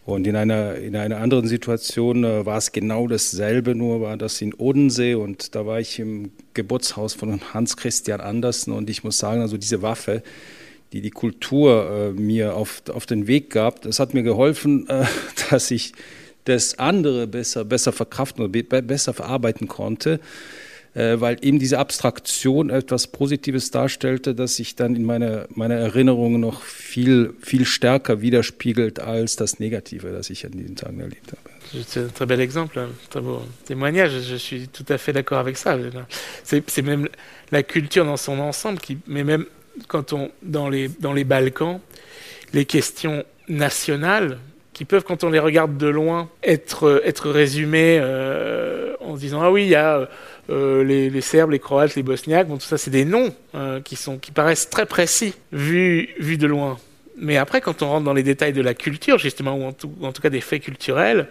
und in einer, in einer anderen Situation äh, war es genau dasselbe, nur war das in Odensee und da war ich im Geburtshaus von Hans Christian Andersen und ich muss sagen, also diese Waffe, die die Kultur äh, mir auf, auf den Weg gab, das hat mir geholfen, äh, dass ich das andere besser, besser verkraften oder be besser verarbeiten konnte. Äh, weil eben diese Abstraktion etwas Positives darstellte, das sich dann in meiner, meiner Erinnerung noch viel, viel stärker widerspiegelt als das Negative, das ich an diesen Tagen erlebt habe. C'est un très bel exemple, un très beau témoignage. Je suis tout à fait d'accord avec ça. C'est même la culture dans son ensemble qui, mais même quand on dans les dans les Balkans, les questions nationales qui peuvent, quand on les regarde de loin, être être résumées euh, en se disant ah oui il y a euh, les, Serbes, les Croates, les Bosniaques, bon, tout ça, c'est des noms euh, qui, sont, qui paraissent très précis, vus vu de loin. Mais après, quand on rentre dans les détails de la culture, justement, ou en tout, en tout cas des faits culturels,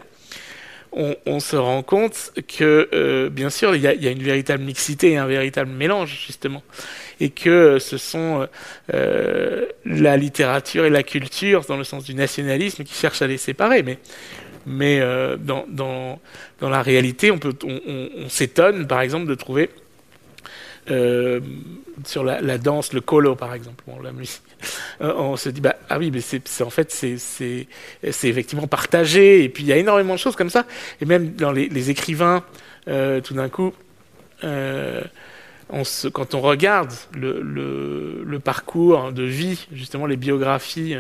on, se rend compte que, euh, bien sûr, il y, y, a, une véritable mixité et un véritable mélange, justement. Et que ce sont la littérature et la culture, dans le sens du nationalisme, qui cherchent à les séparer. Mais mais euh, dans, dans, dans, la réalité, on, peut, on, on, on s'étonne, par exemple, de trouver euh, sur la, danse, le colo, par exemple. Euh, on se dit, bah, ah oui, mais c'est, en fait, c'est, effectivement partagé. Et puis, il y a énormément de choses comme ça. Et même dans les, écrivains, tout d'un coup, quand on regarde le, parcours de vie, justement, les biographies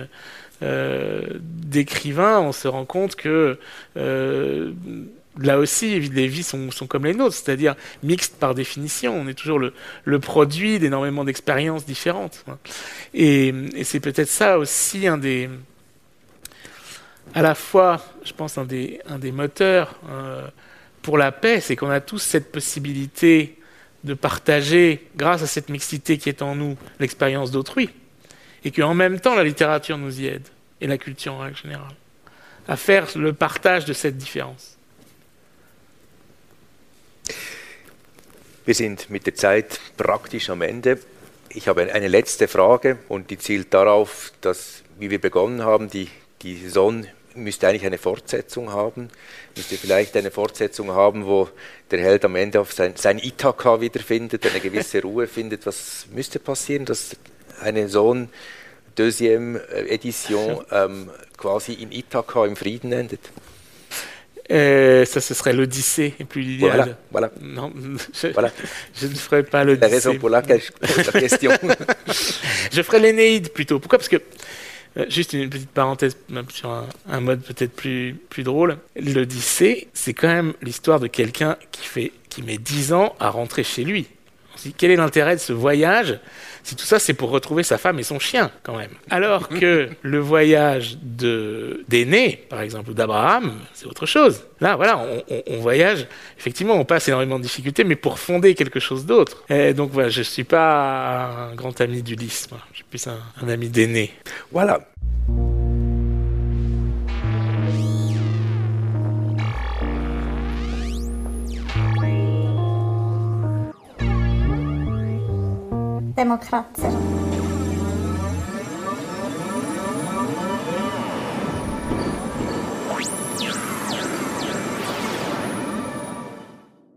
d'écrivains, on se rend compte que euh, là aussi, les vies sont, comme les nôtres, c'est-à-dire mixtes par définition. On est toujours le, produit d'énormément d'expériences différentes. Et, c'est peut-être ça aussi un des, à la fois, je pense, un des, un des moteurs euh, pour la paix, c'est qu'on a tous cette possibilité de partager, grâce à cette mixité qui est en nous, l'expérience d'autrui et qu'en même temps la littérature nous y aide, et la culture en règle générale, à faire le partage de cette différence. Wir sind mit der Zeit praktisch am Ende. Ich habe eine letzte Frage und die zielt darauf, dass, wie wir begonnen haben, die, die Saison müsste eigentlich eine Fortsetzung haben, müsste vielleicht eine Fortsetzung haben, wo der Held am Ende auf sein, sein Ithaka wiederfindet, eine gewisse Ruhe findet. Was müsste passieren, dass eine Sohn Deuxième Edition ähm, quasi in Ithaka im Frieden endet? Euh, ça, ce serait l'Odyssée, et plus l'idéal. Voilà, voilà. Non, je, Voilà. je ne ferai pas La l'Odyssée. raison pour laquelle je pose la question. Je ferai l'Énéide plutôt. Pourquoi? Parce que, euh, juste une petite parenthèse même sur un, un mode peut-être plus, plus drôle, l'Odyssée, c'est quand même l'histoire de quelqu'un qui, fait, qui met 10 ans à rentrer chez lui. On se dit, quel est l'intérêt de ce voyage si tout ça c'est pour retrouver sa femme et son chien quand même Alors que le voyage de d'aîné, par exemple, ou d'Abraham, c'est autre chose. Là, voilà, on, on- on voyage, effectivement, on passe énormément de difficultés, mais pour fonder quelque chose d'autre. Donc voilà, je suis pas un grand ami d'Ulysse, je suis plus un, un ami d'aîné. voilà. Demokratie.